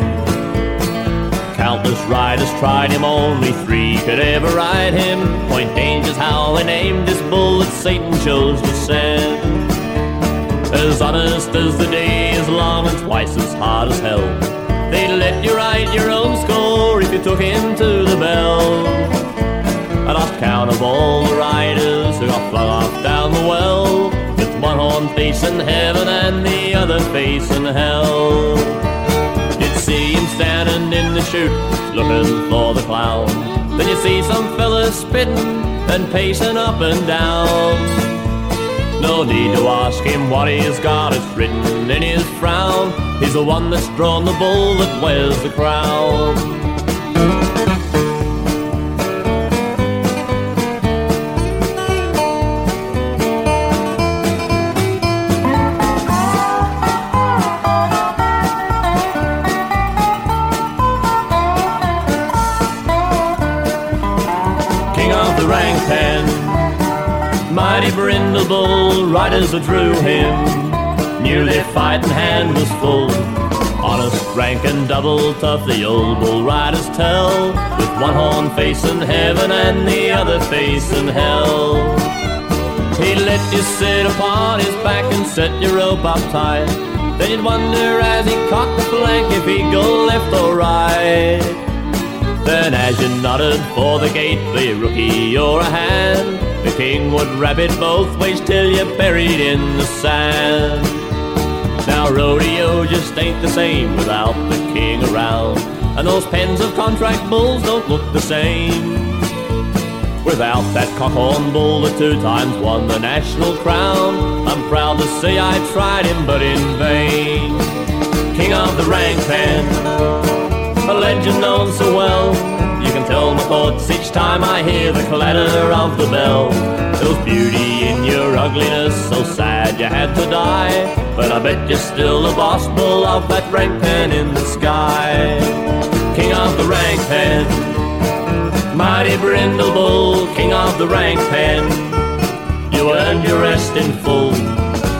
Countless riders tried him, only three could ever ride him. Point Danger's how they named this bull that Satan chose to send. As honest as the day is long and twice as hard as hell. They'd let you write your own score if you took him to the bell. I lost count of all the riders who got flung off down the well, with one horn facing heaven and the other facing hell. You'd see him standing in the chute, looking for the clown. Then you see some fella spitting and pacing up and down. No need to ask him what he's got, it's written in his frown. He's the one that's drawn the bull that wears the crown. Mighty brindle bull riders that drew him their fighting hand was full. Honest, rank and double tough, the old bull riders tell, with one horn facing heaven and the other facing hell. He'd let you sit upon his back and set your rope up tight. Then you'd wonder as he cocked the flank if he'd go left or right. Then as you nodded for the gate, be rookie or a hand, king would wrap it both ways till you're buried in the sand. Now rodeo just ain't the same without the king around, and those pens of contract bulls don't look the same. Without that cockhorn bull that two times won the national crown, I'm proud to say I tried him, but in vain. King of the rank pen, a legend known so well. Tell my thoughts each time I hear the clatter of the bell. There was beauty in your ugliness, so sad you had to die. But I bet you're still the boss bull of that rank pen in the sky. King of the rank pen. Mighty Brindle Bull, king of the rank pen. You earned your rest in full.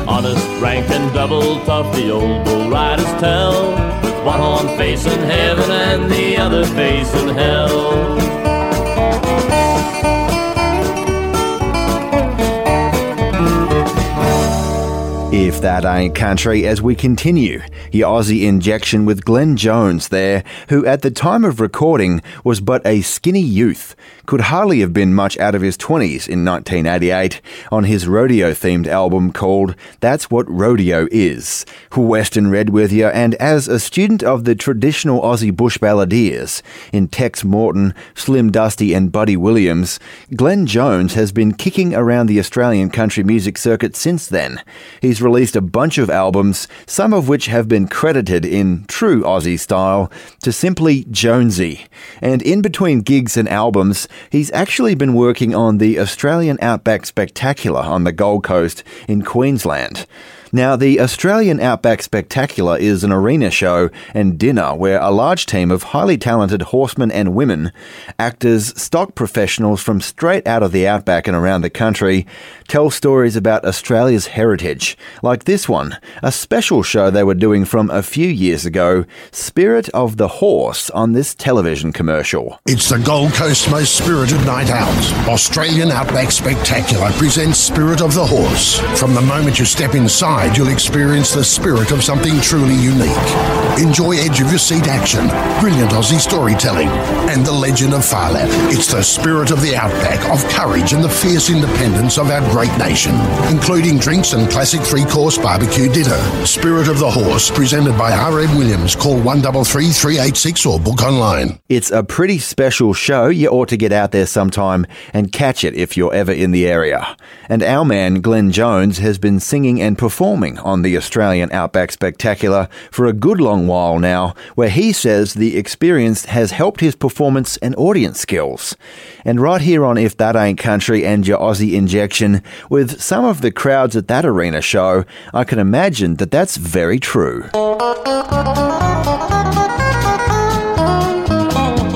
Honest, rank and double tough, the old bull riders tell. One horn facing heaven and the other facing hell. If that ain't country, as we continue, your Aussie injection with Glenn Jones there, who at the time of recording was but a skinny youth, could hardly have been much out of his 20s in 1988 on his rodeo themed album called That's What Rodeo Is. Western Red with you, and as a student of the traditional Aussie bush balladeers in Tex Morton, Slim Dusty, and Buddy Williams, Glenn Jones has been kicking around the Australian country music circuit since then. He's released a bunch of albums, some of which have been credited in true Aussie style to simply Jonesy. And in between gigs and albums, he's actually been working on the Australian Outback Spectacular on the Gold Coast in Queensland. Now, the Australian Outback Spectacular is an arena show and dinner where a large team of highly talented horsemen and women, actors, stock professionals from straight out of the outback and around the country, tell stories about Australia's heritage, like this one, a special show they were doing from a few years ago, Spirit of the Horse, on this television commercial. It's the Gold Coast's most spirited night out. Australian Outback Spectacular presents Spirit of the Horse. From the moment you step inside, you'll experience the spirit of something truly unique. Enjoy edge of your seat action, brilliant Aussie storytelling, and the legend of Phar Lap. It's the spirit of the outback, of courage and the fierce independence of our great nation, including drinks and classic three course barbecue dinner. Spirit of the Horse, presented by R.M. Williams. Call 133 386 or book online. It's a pretty special show. You ought to get out there sometime and catch it if you're ever in the area. And our man, Glenn Jones, has been singing and performing on the Australian Outback Spectacular for a good long while now, where he says the experience has helped his performance and audience skills. And right here on If That Ain't Country and Your Aussie Injection, with some of the crowds at that arena show, I can imagine that that's very true.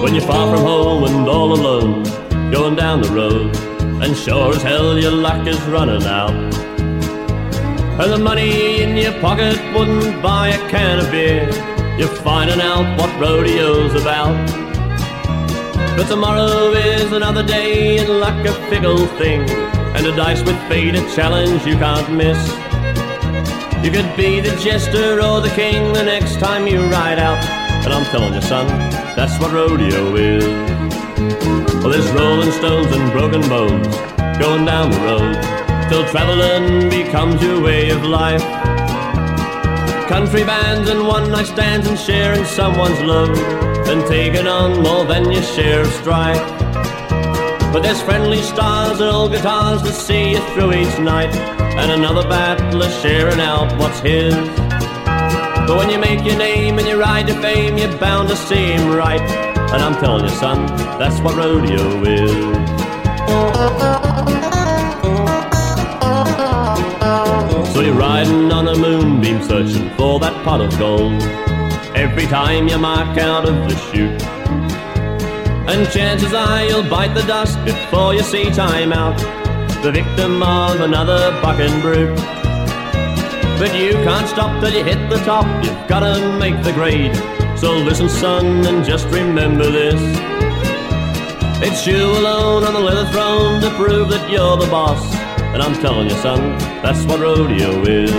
When you're far from home and all alone, going down the road, and sure as hell your luck is running out. And the money in your pocket wouldn't buy a can of beer. You're finding out what rodeo's about. But tomorrow is another day and luck a fickle thing. And a dice with fate a challenge you can't miss. You could be the jester or the king the next time you ride out. And I'm telling you, son, that's what rodeo is. Well, there's rolling stones and broken bones going down the road till traveling becomes your way of life. Country bands and one night stands and sharing someone's love and taking on more than your share of strife. But there's friendly stars and old guitars to see you through each night, and another battler sharing out what's his. But when you make your name and you ride to fame, you're bound to seem right. And I'm telling you, son, that's what rodeo is. Riding on a moonbeam searching for that pot of gold Every time you mark out of the chute And chances are you'll bite the dust before you see time out the victim of another bucking brute. But you can't stop till you hit the top, you've gotta make the grade. So listen, son, and just remember this. It's you alone on the leather throne to prove that you're the boss. And I'm telling you, son, that's what rodeo is.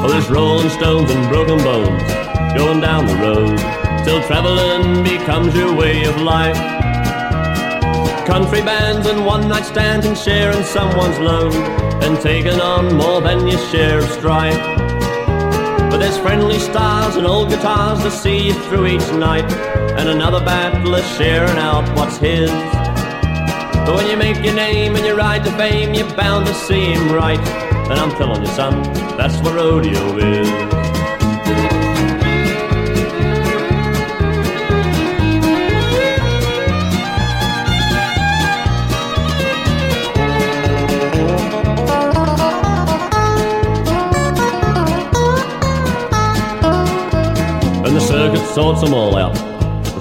Oh, there's rolling stones and broken bones going down the road till traveling becomes your way of life. Country bands and one night stands and sharing someone's load and taking on more than your share of strife. But there's friendly stars and old guitars to see you through each night, and another battler sharing out what's his. But when you make your name and you ride to fame, you're bound to see him right. And I'm telling you, son, that's what rodeo is. And the circuit sorts them all out.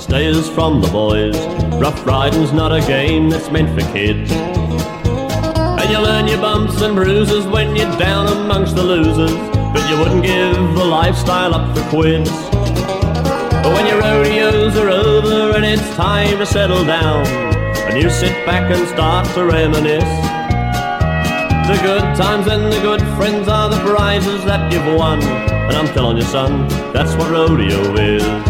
Stayers from the boys. Rough riding's not a game that's meant for kids. And you learn your bumps and bruises when you're down amongst the losers. But you wouldn't give the lifestyle up for quids. But when your rodeos are over and it's time to settle down, and you sit back and start to reminisce. The good times and the good friends are the prizes that you've won. And I'm telling you, son, that's what rodeo is.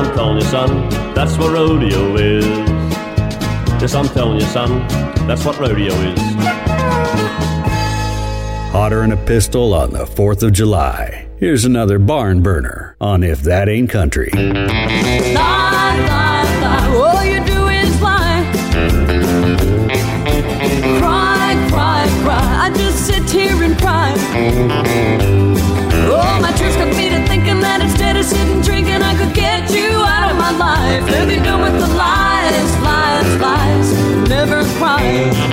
And I'm telling you, son, that's what rodeo is. Yes, I'm telling you, son, that's what rodeo is. Hotter than a pistol on the 4th of July. Here's another barn burner on If That Ain't Country. Never cry.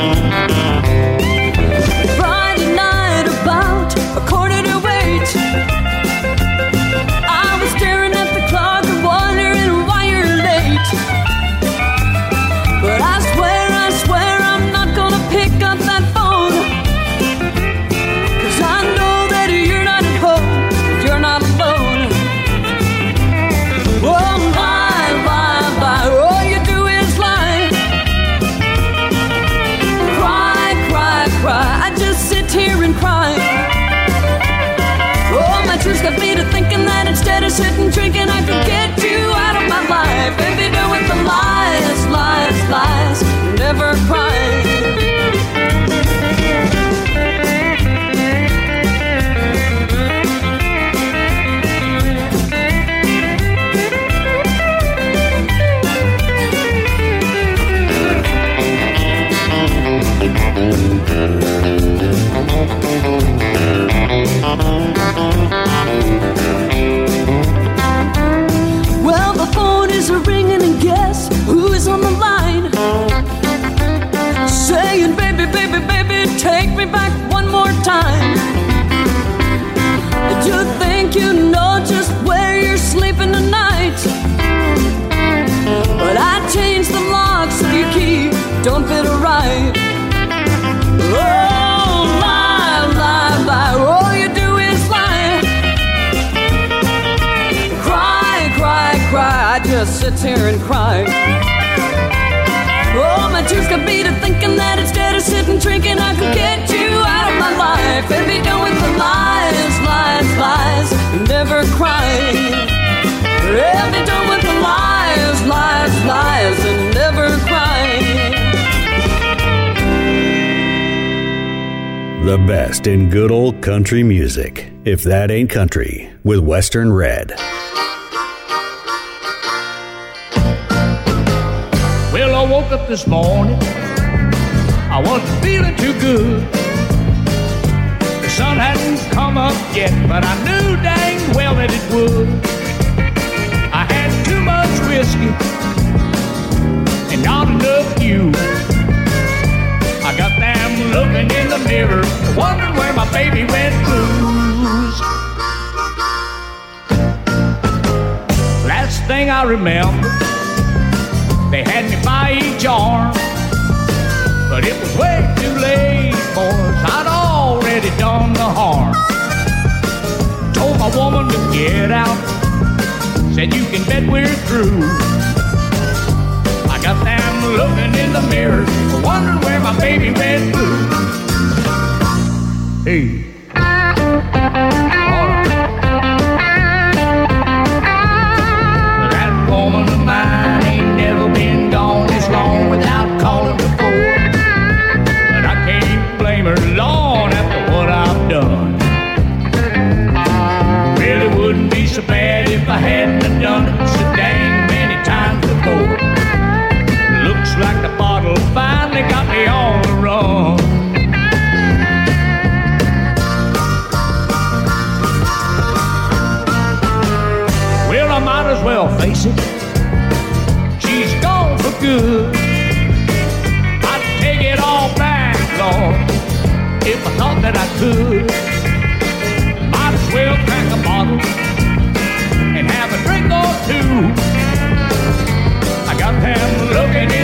Take me back one more time. Did you think you know just where you're sleeping tonight? But I changed the locks of your key, don't fit right. Oh, lie, lie, lie, all you do is lie. Cry, cry, cry, I just sit here and cry. My to thinking that instead of sitting drinking, I could get you out of my life and be done with the lies, lies, lies, and never cry. Yeah, be done with the lies, lies, lies, and never cry. The best in good old country music. If That Ain't Country with Western Red. This morning. I wasn't feeling too good. The sun hadn't come up yet, but I knew dang well that it would. I had too much whiskey and not enough you. I got them looking in the mirror, wondering where my baby went blues. Last thing I remember. They had me by each arm, but it was way too late, boys. I'd already done the harm. Told my woman to get out. Said you can bet we're through. I got them looking in the mirror, wondering where my baby went blue. Hey. That woman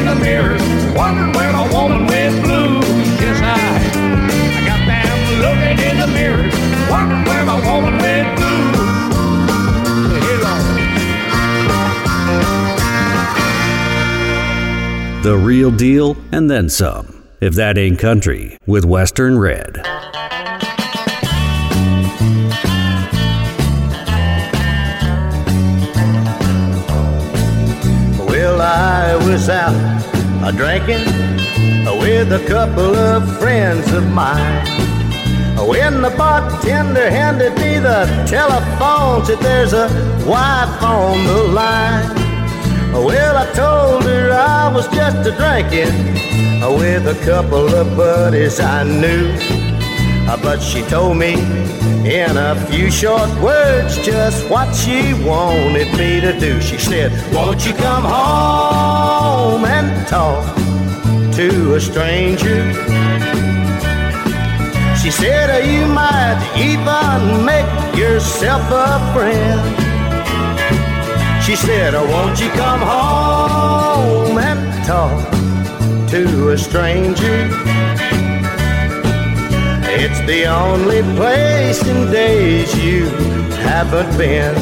in the mirror, wondering woman went blue. Yes, I, I got looking in the mirror, wondering woman went blue. The real deal and then some. If that ain't country, with Western Red. I was out a drinking with a couple of friends of mine. When the bartender handed me the telephone, said there's a wife on the line. Well, I told her I was just a drinking with a couple of buddies I knew. But she told me in a few short words just what she wanted me to do. She said, Won't you come home and talk to a stranger? She said, uh, You might even make yourself a friend. She said, oh, Won't you come home and talk to a stranger? It's the only place in days you haven't been.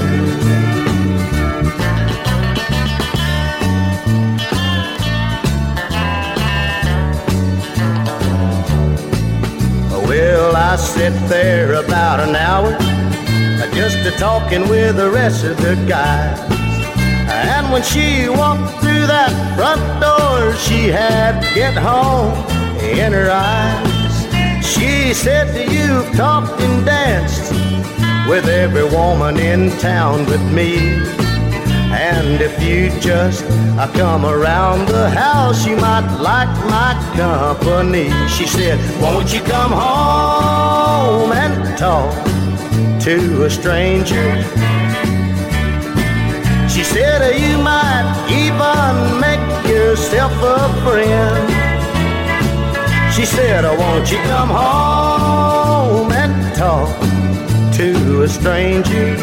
Well, I sit there about an hour just a talking with the rest of the guys. And when she walked through that front door, she had get home in her eyes. She said to you, talked and danced with every woman in town but me. And if you just uh, come around the house, you might like my company. She said, Won't you come home and talk to a stranger? She said, You might even make yourself a friend. She said, oh, Won't you come home and talk to a stranger?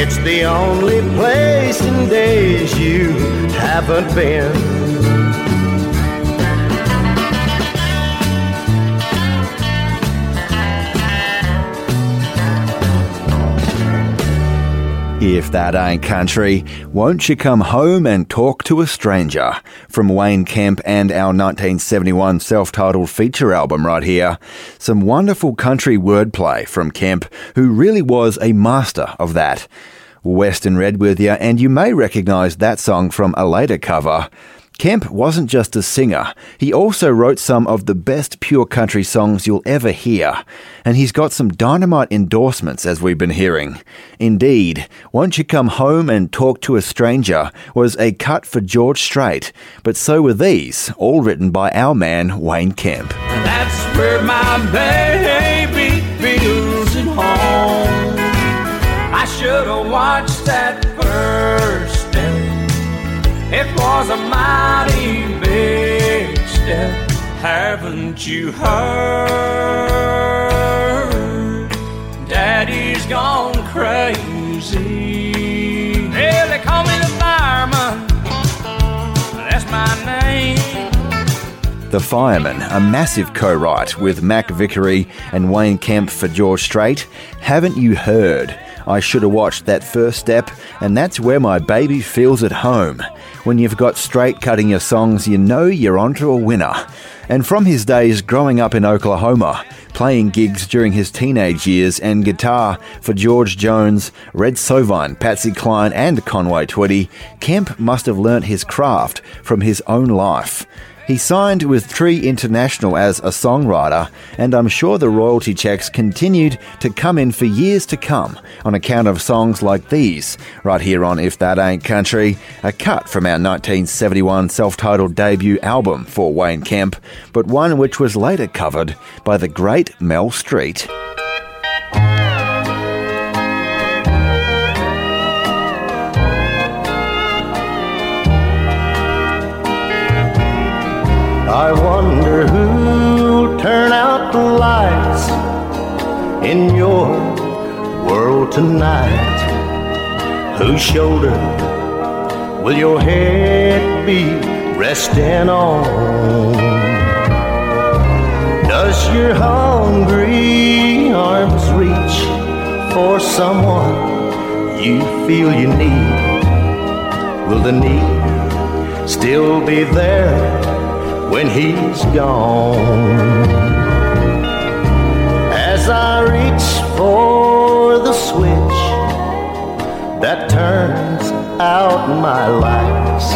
It's the only place in days you haven't been. If that ain't country, won't you come home and talk to a stranger? From Wayne Kemp and our 1971 self-titled feature album right here. Some wonderful country wordplay from Kemp, who really was a master of that. Western Red with you, and you may recognise that song from a later cover. Kemp wasn't just a singer, he also wrote some of the best pure country songs you'll ever hear. And he's got some dynamite endorsements, as we've been hearing. Indeed, Won't You Come Home and Talk to a Stranger was a cut for George Strait, but so were these, all written by our man Wayne Kemp. That's where my baby feels at home. I should have watched It was a mighty big step. Haven't you heard? Daddy's gone crazy. Well, they call me the fireman. That's my name. The Fireman, a massive co write with Mack Vickery and Wayne Kemp for George Strait. Haven't you heard? I should have watched that first step, and that's where my baby feels at home. When you've got Strait cutting your songs, you know you're onto a winner. And from his days growing up in Oklahoma, playing gigs during his teenage years, and guitar for George Jones, Red Sovine, Patsy Cline, and Conway Twitty, Kemp must have learnt his craft from his own life. He signed with Tree International as a songwriter, and I'm sure the royalty checks continued to come in for years to come on account of songs like these, right here on If That Ain't Country, a cut from our 1971 self titled debut album for Wayne Kemp, but one which was later covered by the great Mel Street. I wonder who'll turn out the lights in your world tonight. Whose shoulder will your head be resting on? Does your hungry arms reach for someone you feel you need? Will the need still be there? When he's gone. As I reach for the switch that turns out my lights,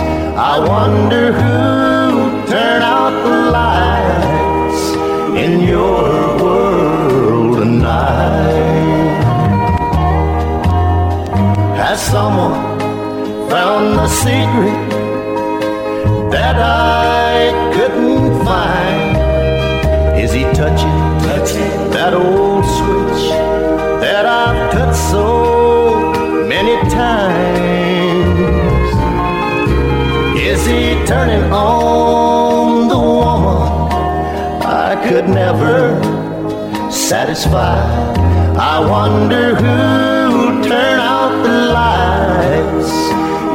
I wonder who turned out the lights in your world tonight. Has someone found the secret that I couldn't. Is he touching, touching that old switch that I've touched so many times? Is he turning on the woman I could never satisfy? I wonder who turned out the lights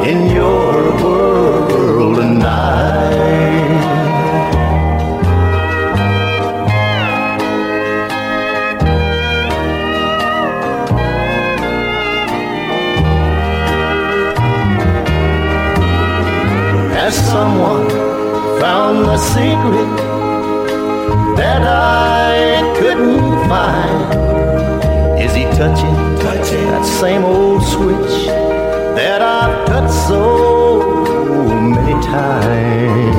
in your secret that I couldn't find? Is he touching, touching that same old switch that I've touched so many times?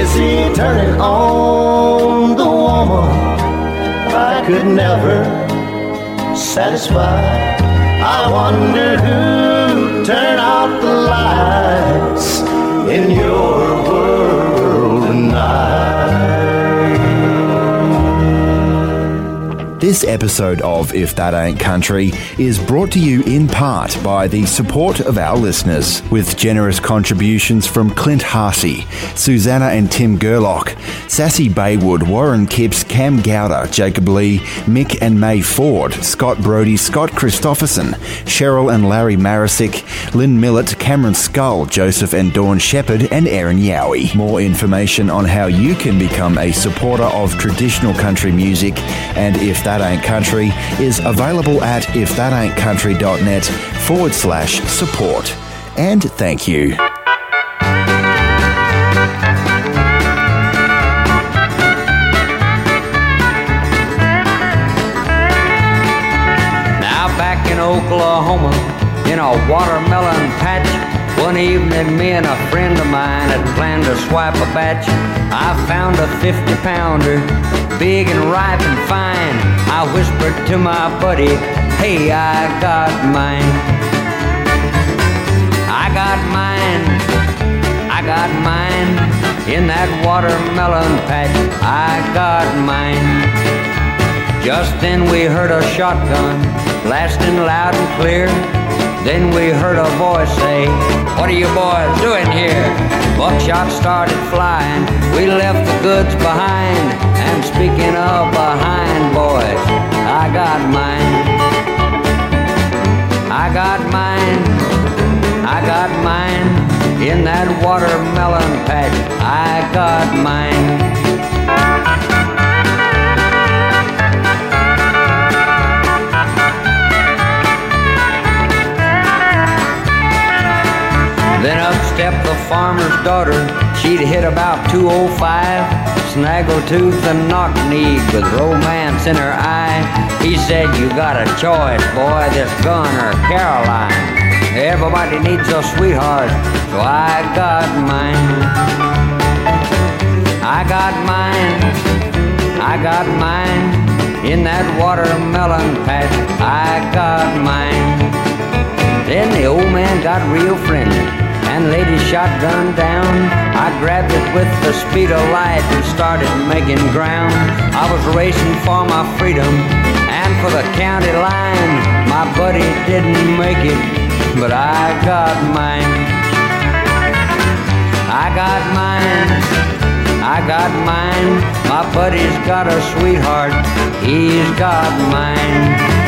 Is he turning on the woman I could never satisfy? I wonder who turned out the lights in your world tonight. This episode of If That Ain't Country is brought to you in part by the support of our listeners, with generous contributions from Clint Harsey, Susanna and Tim Gerlock, Sassy Baywood, Warren Kipps, Cam Gowder, Jacob Lee, Mick and May Ford, Scott Brody, Scott Christopherson, Cheryl and Larry Marisick, Lynn Millett, Cameron Skull, Joseph and Dawn Shepherd, and Aaron Yowie. More information on how you can become a supporter of traditional country music and If That Ain't Country is available at ifthataintcountry.net forward slash support. And thank you. Oklahoma, in a watermelon patch, one evening me and a friend of mine had planned to swipe a batch. I found a 50 pounder, big and ripe and fine. I whispered to my buddy, hey, I got mine. I got mine, I got mine. In that watermelon patch, I got mine. Just then we heard a shotgun blasting loud and clear. Then we heard a voice say, What are you boys doing here? Buckshot started flying. We left the goods behind. And speaking of behind, boys, I got mine. I got mine. I got mine. in that watermelon patch. I got mine. Daughter. She'd hit about 205. Snaggletooth and knock-kneed with romance in her eye. He said, you got a choice, boy, this gun or Caroline. Everybody needs a sweetheart, so I got mine. I got mine. I got mine. In that watermelon patch, I got mine. Then the old man got real friendly laid shotgun down. I grabbed it with the speed of light and started making ground. I was racing for my freedom and for the county line. My buddy didn't make it, but I got mine. I got mine. I got mine. My buddy's got a sweetheart. He's got mine.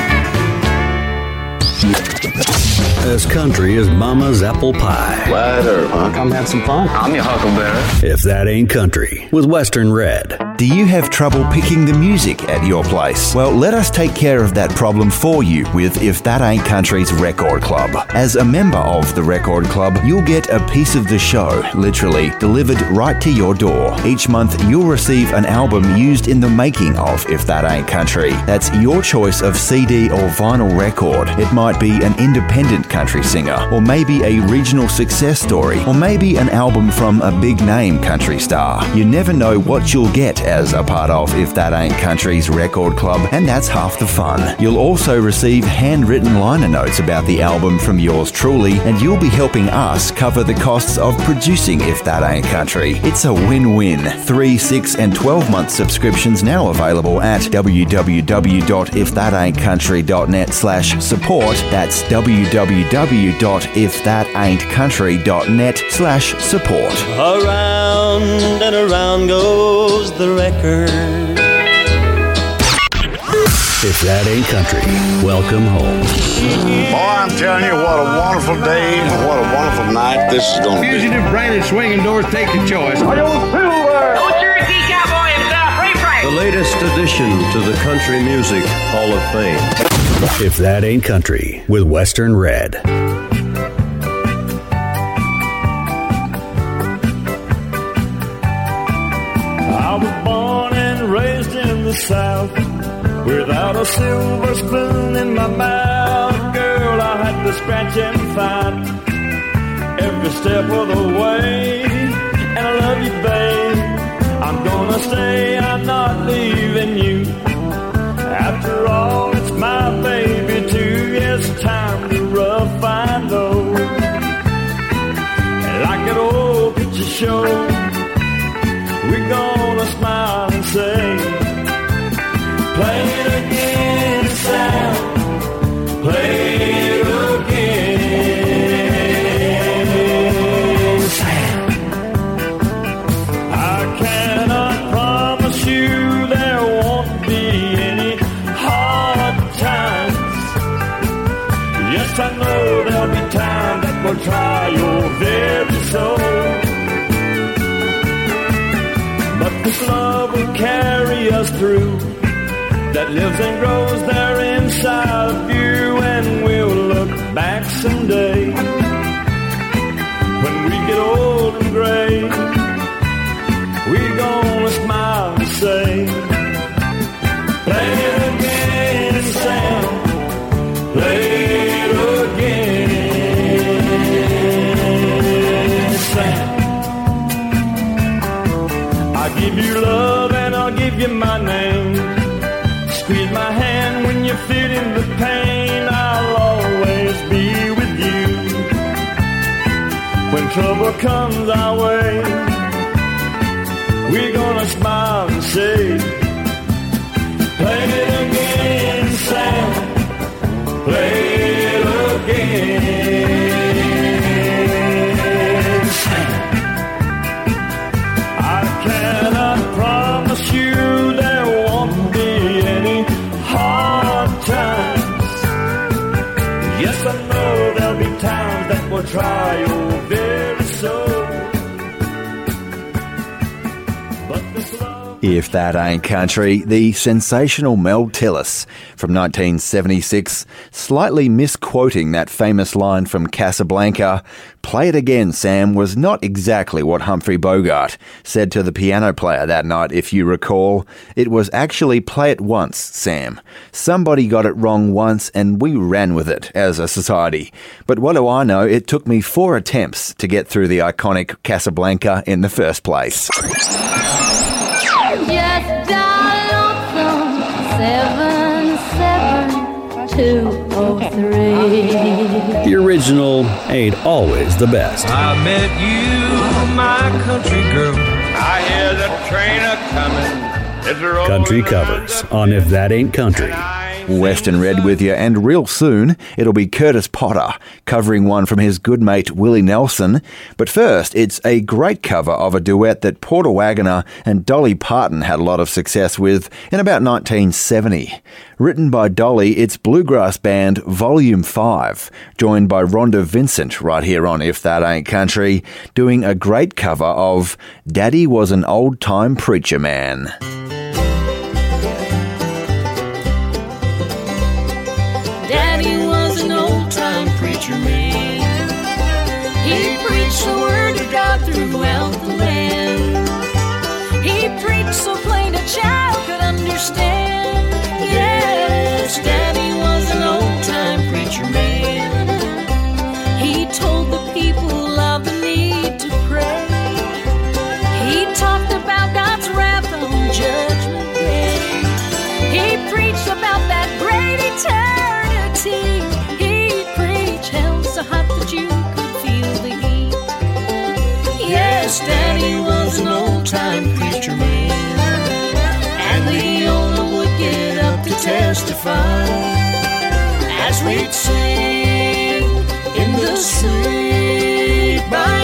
As country as mama's apple pie. Wide earth, huh? Come have some fun. I'm your huckleberry. If that ain't country, with Western Red. Do you have trouble picking the music at your place? Well, let us take care of that problem for you with If That Ain't Country's Record Club. As a member of the Record Club, you'll get a piece of the show, literally, delivered right to your door. Each month, you'll receive an album used in the making of If That Ain't Country. That's your choice of CD or vinyl record. It might be an independent country singer, or maybe a regional success story, or maybe an album from a big name country star. You never know what you'll get as a part of If That Ain't Country's record club, and that's half the fun. You'll also receive handwritten liner notes about the album from yours truly, and you'll be helping us cover the costs of producing If That Ain't Country. It's a win-win. 3, 6 and 12 month subscriptions now available at www.ifthataintcountry.net slash support. That's www.ifthataintcountry.net slash support. Around and around goes the record. If that ain't country, welcome home. Boy, I'm telling you, what a wonderful day and what a wonderful night this is going to be. Fugitive Brandon swinging doors take the choice. The latest addition to the Country Music Hall of Fame. If that ain't country, with Western Red. The South without a silver spoon in my mouth. Girl, I had to scratch and find every step of the way. And I love you, babe. I'm gonna stay, I'm not leaving you. After all, it's my baby too. Yes, time to rough I know. Like an old picture show, we're gonna But this love will carry us through. That lives and grows there inside of you, and we'll look back someday when we get old and gray. We're gonna smile and say, trouble comes our way, we're gonna smile and say, Play it again, Sam. Play it again, Sam. I cannot promise you there won't be any hard times. Yes, I know there'll be times that will try your very so If that ain't country, the sensational Mel Tillis from 1976, slightly misquoting that famous line from Casablanca, Play it again, Sam, was not exactly what Humphrey Bogart said to the piano player that night, if you recall. It was actually play it once, Sam. Somebody got it wrong once and we ran with it as a society. But what do I know? It took me four attempts to get through the iconic Casablanca in the first place. Two three. The original ain't always the best. I met you, my country girl. I hear the train a coming. Country covers on If That Ain't Country. Western Red with you, and real soon it'll be Curtis Potter covering one from his good mate Willie Nelson. But first, it's a great cover of a duet that Porter Wagoner and Dolly Parton had a lot of success with in about 1970. Written by Dolly, it's Bluegrass Band Volume 5, joined by Rhonda Vincent right here on If That Ain't Country, doing a great cover of Daddy Was an Old Time Preacher Man. Daddy was an old time preacher man. And the owner would get up to testify as we'd sing in the sweet by.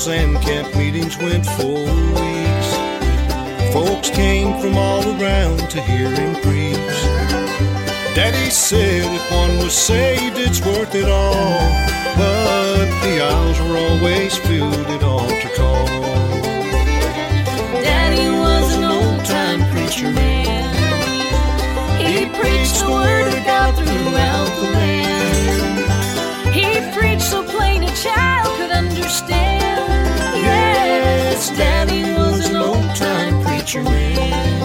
Revivals and camp meetings went for weeks. Folks came from all around to hear him preach. Daddy said if one was saved, it's worth it all. But the aisles were always filled at altar call. Daddy was an old time preacher man. He preached the word of God throughout the land. He preached so plain a child could understand. Daddy was an old time preacher man.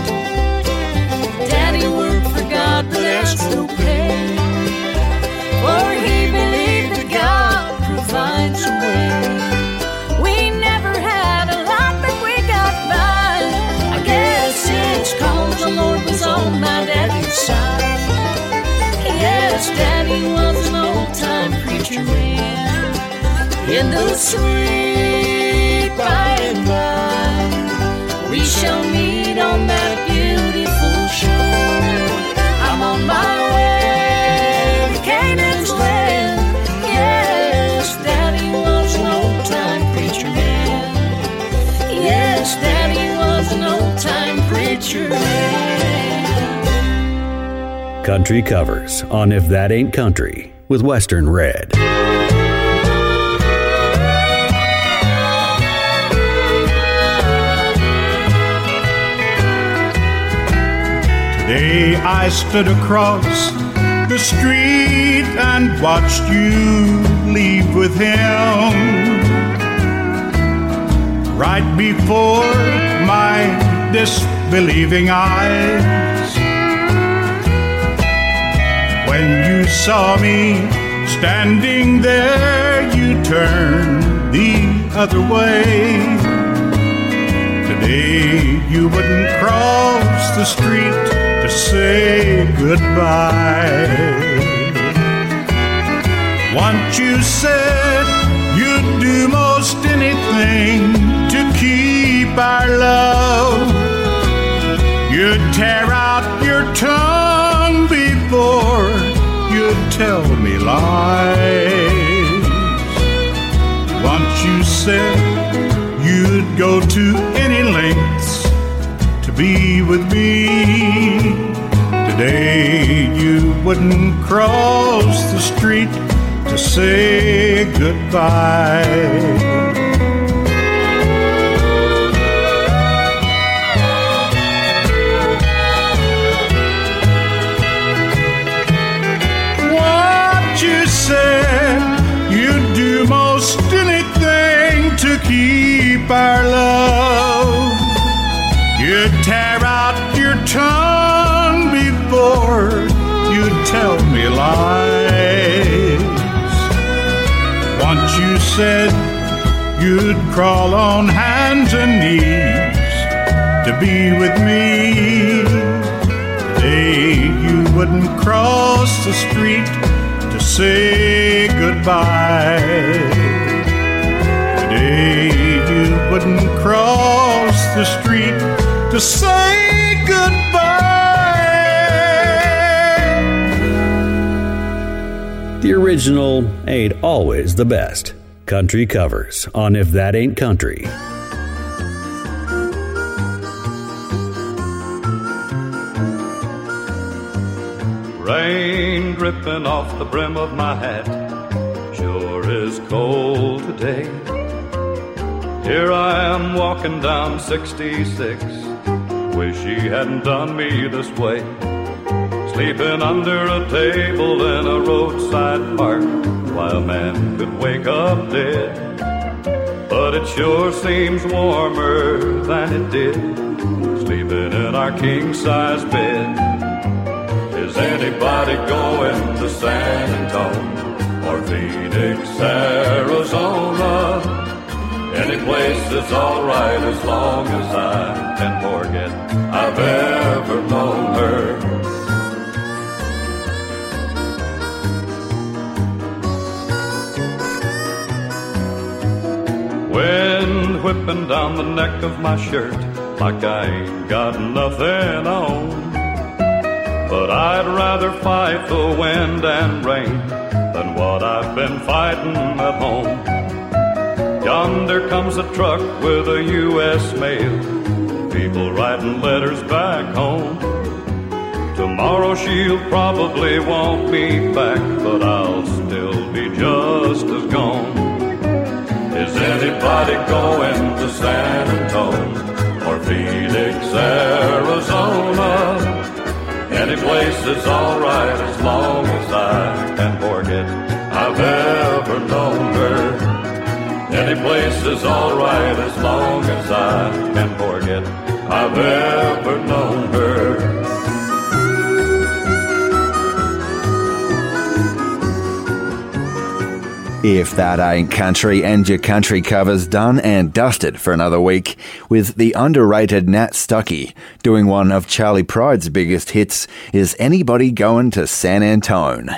Daddy worked for God but asked no pay. For he believed that God provides a way. We never had a lot, but we got by. I guess it's cause the Lord was on my daddy's side. Yes, Daddy was an old time preacher man. In the sweet by shall meet on that beautiful shore. I'm on my way to Canaan's land. Yes, Daddy was an old time preacher man. Yes, Daddy was an old time preacher man. Country covers on If That Ain't Country with Western Red. I stood across the street and watched you leave with him. Right before my disbelieving eyes. When you saw me standing there, you turned the other way. Today you wouldn't cross the street to say goodbye. Once you said you'd do most anything to keep our love. You'd tear out your tongue before you'd tell me lies. Once you said you'd go to to Today you wouldn't cross the street to say goodbye. What you said you'd do most anything to keep our love. You'd tear out your tongue lies. Once you said you'd crawl on hands and knees to be with me. Today you wouldn't cross the street to say goodbye. Today you wouldn't cross the street to say The original ain't always the best. Country covers on If That Ain't Country. Rain dripping off the brim of my hat sure is cold today. Here I am walking down 66. Wish he hadn't done me this way. Sleeping under a table in a roadside park while a man could wake up dead. But it sure seems warmer than it did sleeping in our king size bed. Is anybody going to San Antonio or Phoenix, Arizona? Any place is alright as long as I can forget I've ever known her. Wind whipping down the neck of my shirt like I ain't got nothing on. But I'd rather fight the wind and rain than what I've been fighting at home. Yonder comes a truck with a U.S. mail, people writing letters back home. Tomorrow she'll probably want me back, but I'll still be just as gone. Is anybody going to San Antonio or Phoenix, Arizona? Any place is alright as long as I can forget I've ever known her. Any place is alright as long as I can forget I've ever known her. If that ain't country and your country covers done and dusted for another week with the underrated Nat Stuckey doing one of Charley Pride's biggest hits is Anybody Going to San Antone?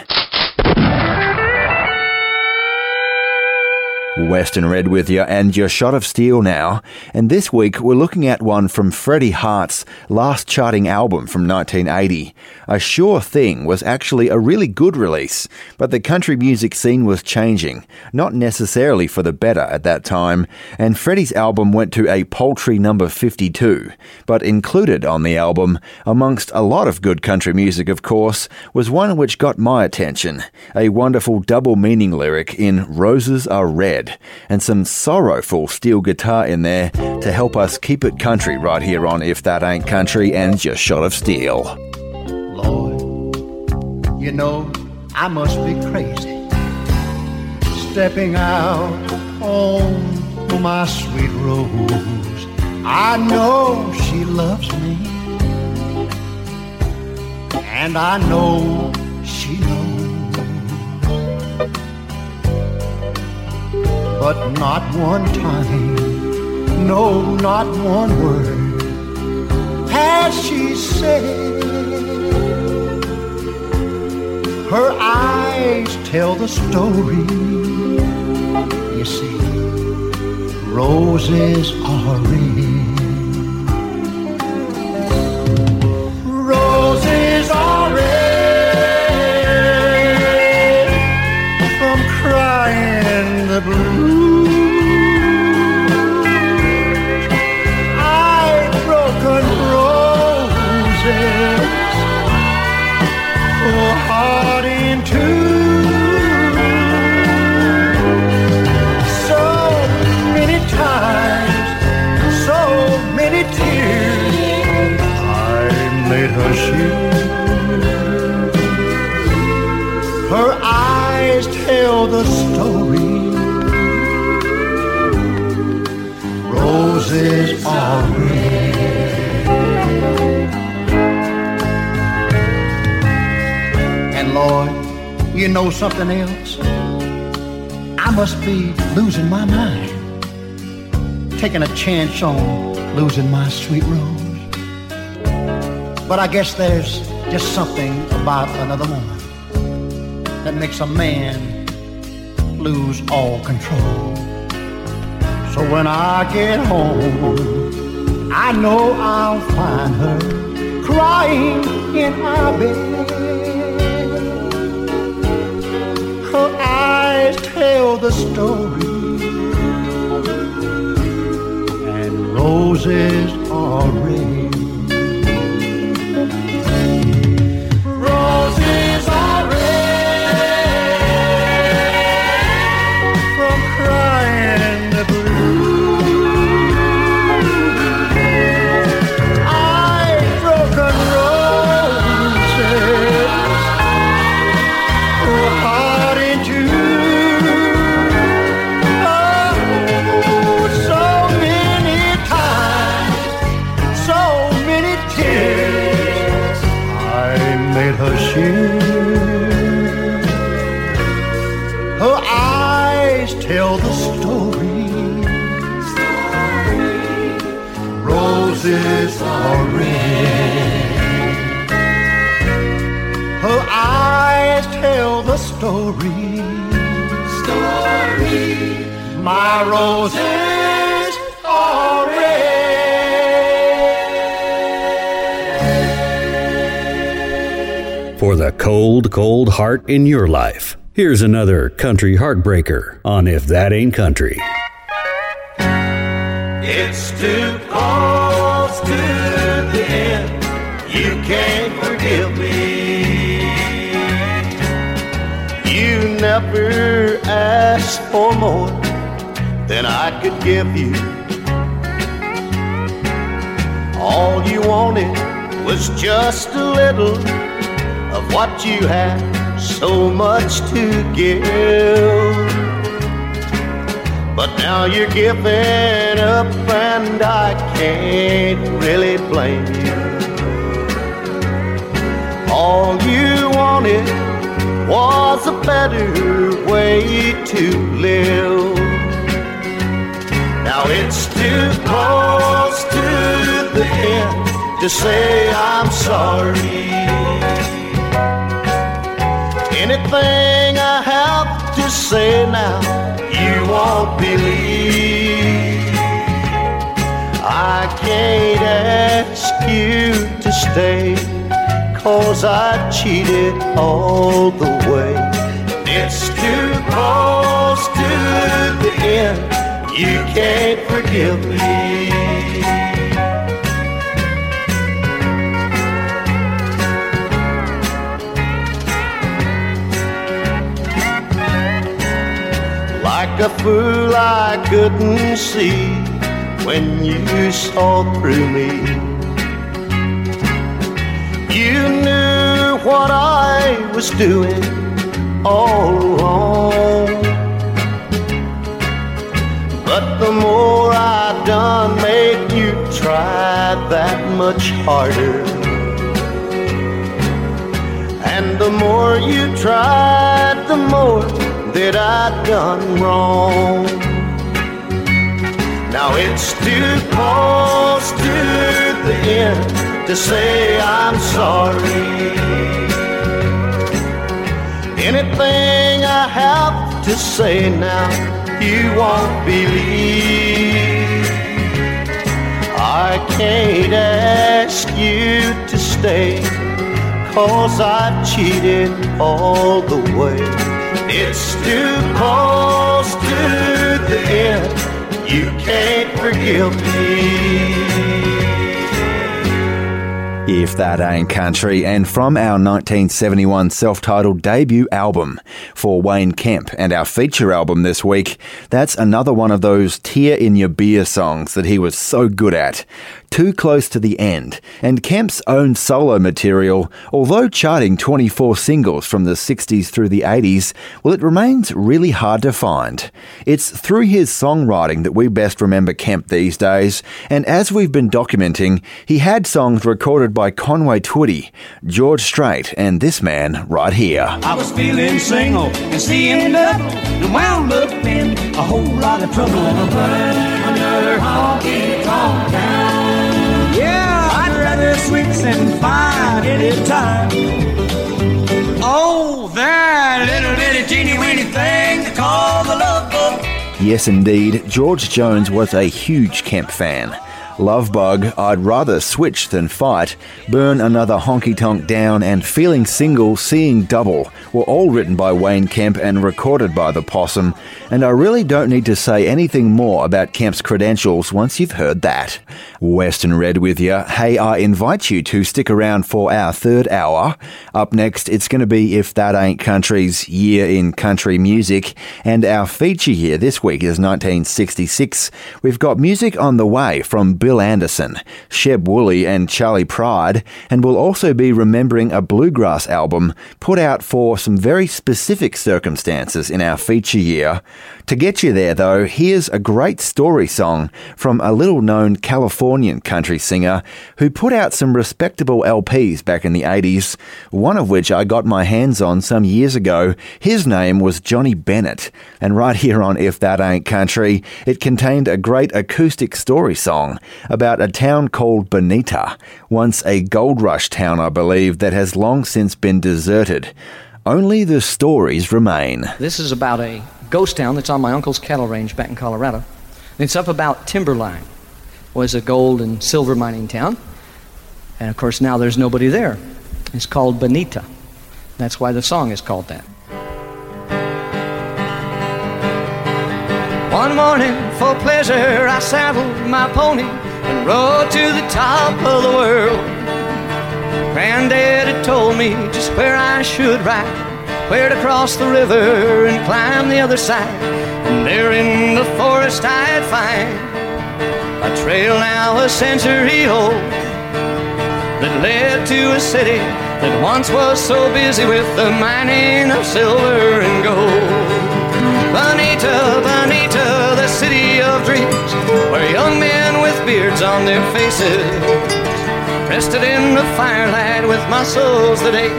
Western Red with you and your shot of steel now. And this week we're looking at one from Freddie Hart's last charting album from 1980. A Sure Thing was actually a really good release, but the country music scene was changing, not necessarily for the better at that time, and Freddie's album went to a paltry number 52. But included on the album, amongst a lot of good country music of course, was one which got my attention. A wonderful double meaning lyric in Roses Are Red and some sorrowful steel guitar in there to help us keep it country right here on If That Ain't Country and Your Shot of Steel. Lord, you know, I must be crazy. Stepping out on my sweet rose. I know she loves me. And I know she knows. But not one time, no, not one word has she said. Her eyes tell the story. You see, roses are red. And Lord, you know something else? I must be losing my mind, taking a chance on losing my sweet rose. But I guess there's just something about another woman that makes a man lose all control. So when I get home, I know I'll find her crying in our bed. Her eyes tell the story, and roses are red. Story. Story. My roses are For the cold, cold heart in your life, here's another country heartbreaker on If That Ain't Country. Never asked for more than I could give you. All you wanted was just a little of what you had, so much to give. But now you're giving up, and I can't really blame you. All you wanted was a better way to live. Now it's too close to the end to say I'm sorry. Anything I have to say now, you won't believe. I can't ask you to stay, cause I cheated all the way. It's too close to the end, you can't forgive me. Like a fool, I couldn't see when you saw through me. What I was doing all along. But the more I done made you try that much harder. And the more you tried, the more that I done wrong. Now it's too close to the end to say I'm sorry. Anything I have to say now, you won't believe. I can't ask you to stay, cause I cheated all the way. It's too close to the end. You can't forgive me. If That Ain't Country, and from our 1971 self titled debut album for Wayne Kemp and our feature album this week, that's another one of those tear in your beer songs that he was so good at. Too Close to the End, and Kemp's own solo material, although charting 24 singles from the 60s through the 80s, well, it remains really hard to find. It's through his songwriting that we best remember Kemp these days, and as we've been documenting, he had songs recorded by Conway Twitty, George Strait, and this man right here. I was feeling single and seeing double and wound up in a whole lot of trouble. Honky tonk I'd rather switch than find any time. Oh, that little bitty teeny weeny thing they call the love. Yes, indeed, George Jones was a huge Kemp fan. Love Bug, I'd rather switch than fight, Burn Another Honky Tonk Down, and Feeling Single, Seeing Double were all written by Wayne Kemp and recorded by the Possum, and I really don't need to say anything more about Kemp's credentials once you've heard that. Western Red with you. Hey, I invite you to stick around for our third hour. Up next, it's going to be If That Ain't Country's Year in Country Music, and our feature here this week is 1966. We've got music on the way from Bill Anderson, Sheb Wooley, and Charley Pride, and we'll also be remembering a bluegrass album put out for some very specific circumstances in our feature year. To get you there, though, here's a great story song from a little known Californian country singer who put out some respectable LPs back in the 80s, one of which I got my hands on some years ago. His name was Johnny Bennett, and right here on If That Ain't Country, it contained a great acoustic story song about a town called Bonita, once a gold rush town, I believe, that has long since been deserted. Only the stories remain. This is about a ghost town that's on my uncle's cattle range back in Colorado. It's up about Timberline. Was a gold and silver mining town. And of course now there's nobody there. It's called Bonita. That's why the song is called that. One morning for pleasure I saddled my pony and rode to the top of the world. Granddad had told me just where I should ride where to cross the river and climb the other side. And there in the forest I'd find a trail now a century old that led to a city that once was so busy with the mining of silver and gold. Bonita, Bonita, the city of dreams, where young men with beards on their faces rested in the firelight with muscles that ache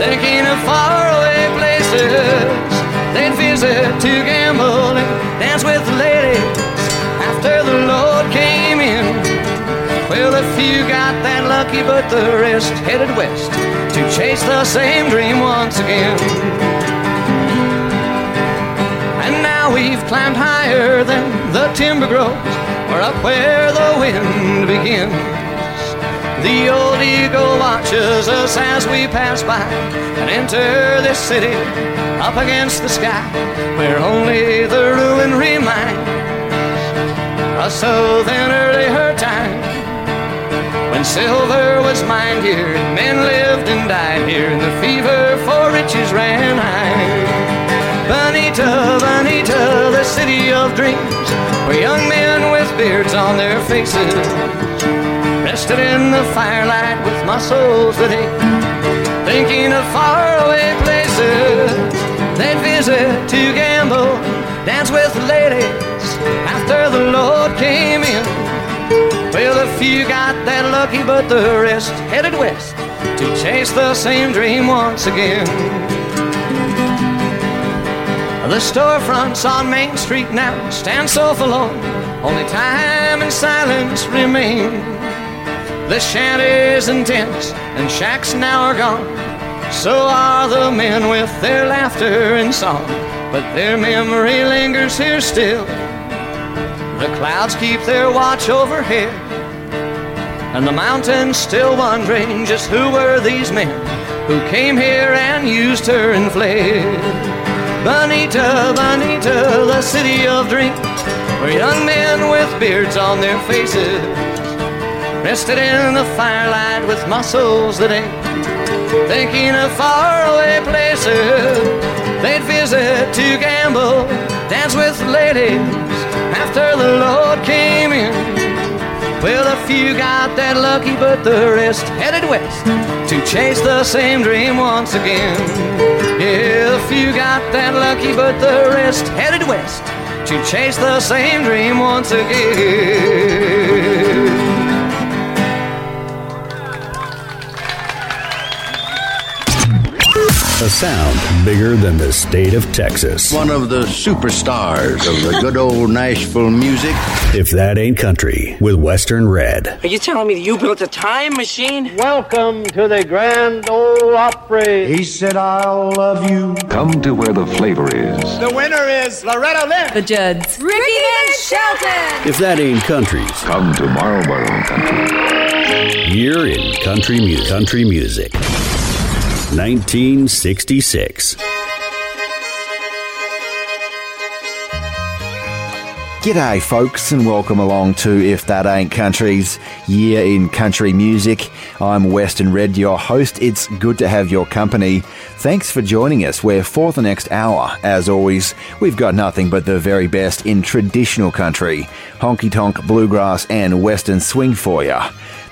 thinking of faraway places they'd visit to gamble and dance with the ladies after the Lord came in. Well, a few got that lucky, but the rest headed west to chase the same dream once again. And now we've climbed higher than the timber grows. We're up where the wind begins. The old eagle watches us as we pass by and enter this city up against the sky where only the ruin reminds us of an earlier time when silver was mined here and men lived and died here and the fever for riches ran high. Bonita, Bonita, the city of dreams where young men with beards on their faces rested in the firelight with muscles that ache, thinking of faraway places they'd visit to gamble, dance with the ladies after the Lord came in. Well, a few got that lucky, but the rest headed west to chase the same dream once again. The storefronts on Main Street now stand so forlorn, only time and silence remain. The shanties and tents and shacks now are gone. So are the men with their laughter and song. But their memory lingers here still. The clouds keep their watch overhead. And the mountains still wondering just who were these men who came here and used her and fled. Bonita, Bonita, the city of dreams, where young men with beards on their faces rested in the firelight with muscles that ache, thinking of faraway places they'd visit to gamble, dance with ladies after the Lord came in. Well, a few got that lucky, but the rest headed west to chase the same dream once again. Yeah, a few got that lucky, but the rest headed west to chase the same dream once again. A sound bigger than the state of Texas. One of the superstars of the good old Nashville music. If that ain't country, with Western Red. Are you telling me that you built a time machine? Welcome to the Grand Ole Opry. He said, I'll love you. Come to where the flavor is. The winner is Loretta Lynn. The Judds. Ricky Van Shelton. If that ain't country, come to Marlboro Country. You're in country music. Country music. 1966. G'day, folks, and welcome along to If That Ain't Country's Year in Country Music. I'm Western Red, your host. It's good to have your company. Thanks for joining us, where for the next hour, as always, we've got nothing but the very best in traditional country, honky tonk, bluegrass, and western swing for you.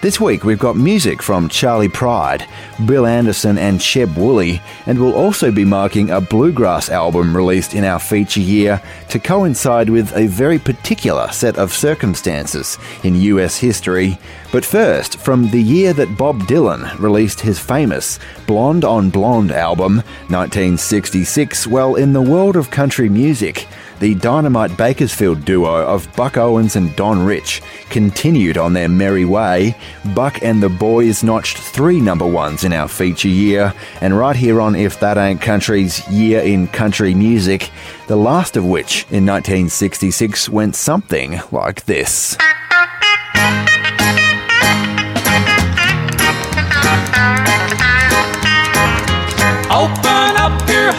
This week we've got music from Charley Pride, Bill Anderson, and Sheb Wooley, and we'll also be marking a bluegrass album released in our feature year to coincide with a very particular set of circumstances in US history. But first, from the year that Bob Dylan released his famous Blonde on Blonde album, 1966, well, in the world of country music, the Dynamite Bakersfield duo of Buck Owens and Don Rich continued on their merry way. Buck and the boys notched three number ones in our feature year, and right here on If That Ain't Country's Year in Country Music, the last of which in 1966 went something like this.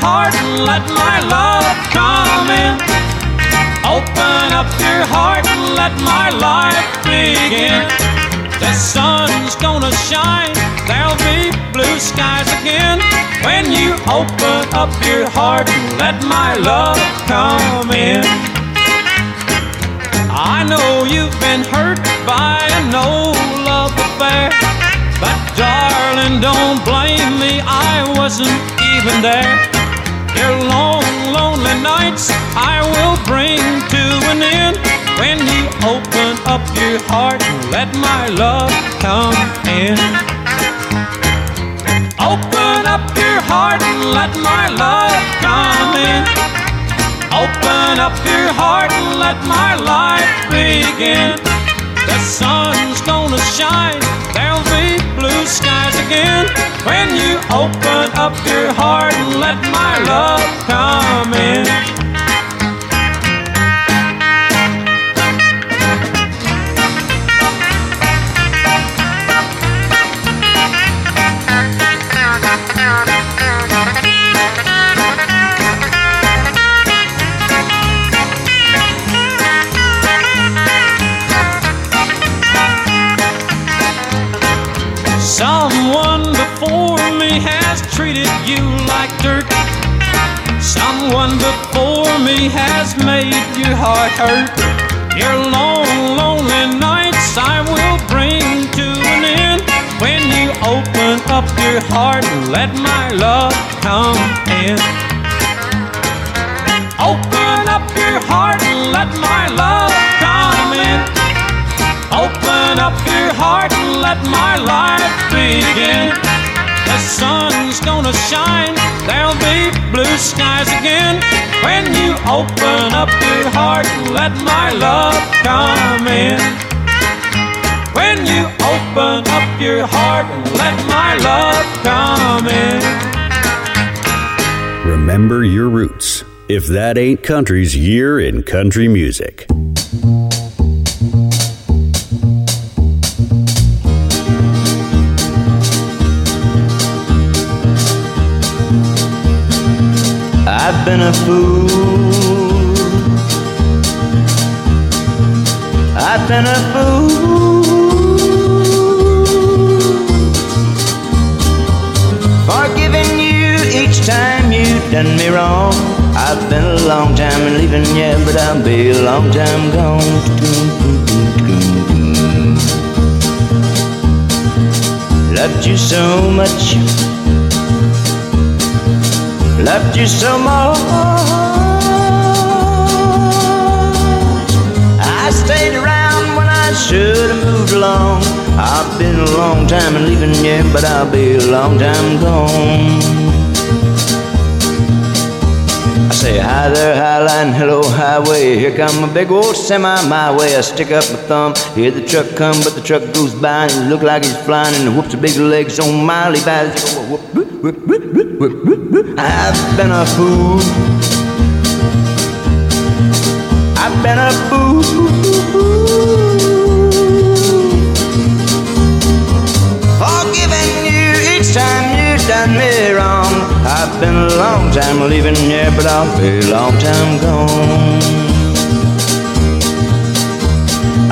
Heart and let my love come in. Open up your heart and let my life begin. The sun's gonna shine, there'll be blue skies again. When you open up your heart and let my love come in. I know you've been hurt by an old love affair. But darling, don't blame me, I wasn't even there. Your long, lonely nights I will bring to an end when you open up your heart and let my love come in. Open up your heart and let my love come in. Open up your heart and let my life begin. The sun's gonna shine, there'll be blue skies again when you open up your heart and let my love come in. Someone before me has made your heart hurt. Your long, lonely nights I will bring to an end when you open up your heart and let my love come in. Open up your heart and let my love come in. Open up your heart and let my life begin. The sun's gonna shine, there'll be blue skies again. When you open up your heart and let my love come in. When you open up your heart and let my love come in. Remember your roots. If that ain't country's year in country music. Been a fool. I've been a fool. Forgiving you each time you done me wrong. I've been a long time leaving, yeah, but I'll be a long time gone. Loved you so much. Loved you so much. I stayed around when I should have moved along. I've been a long time in leaving you, but I'll be a long time gone. I say hi there, highline, hello highway. Here come a big old semi my way. I stick up my thumb, hear the truck come, but the truck goes by and look like he's flying and whoops the big legs on my Levi's. I've been a fool. I've been a fool. Forgiving you each time you done me wrong. I've been a long time leaving here, but I'll be a long time gone.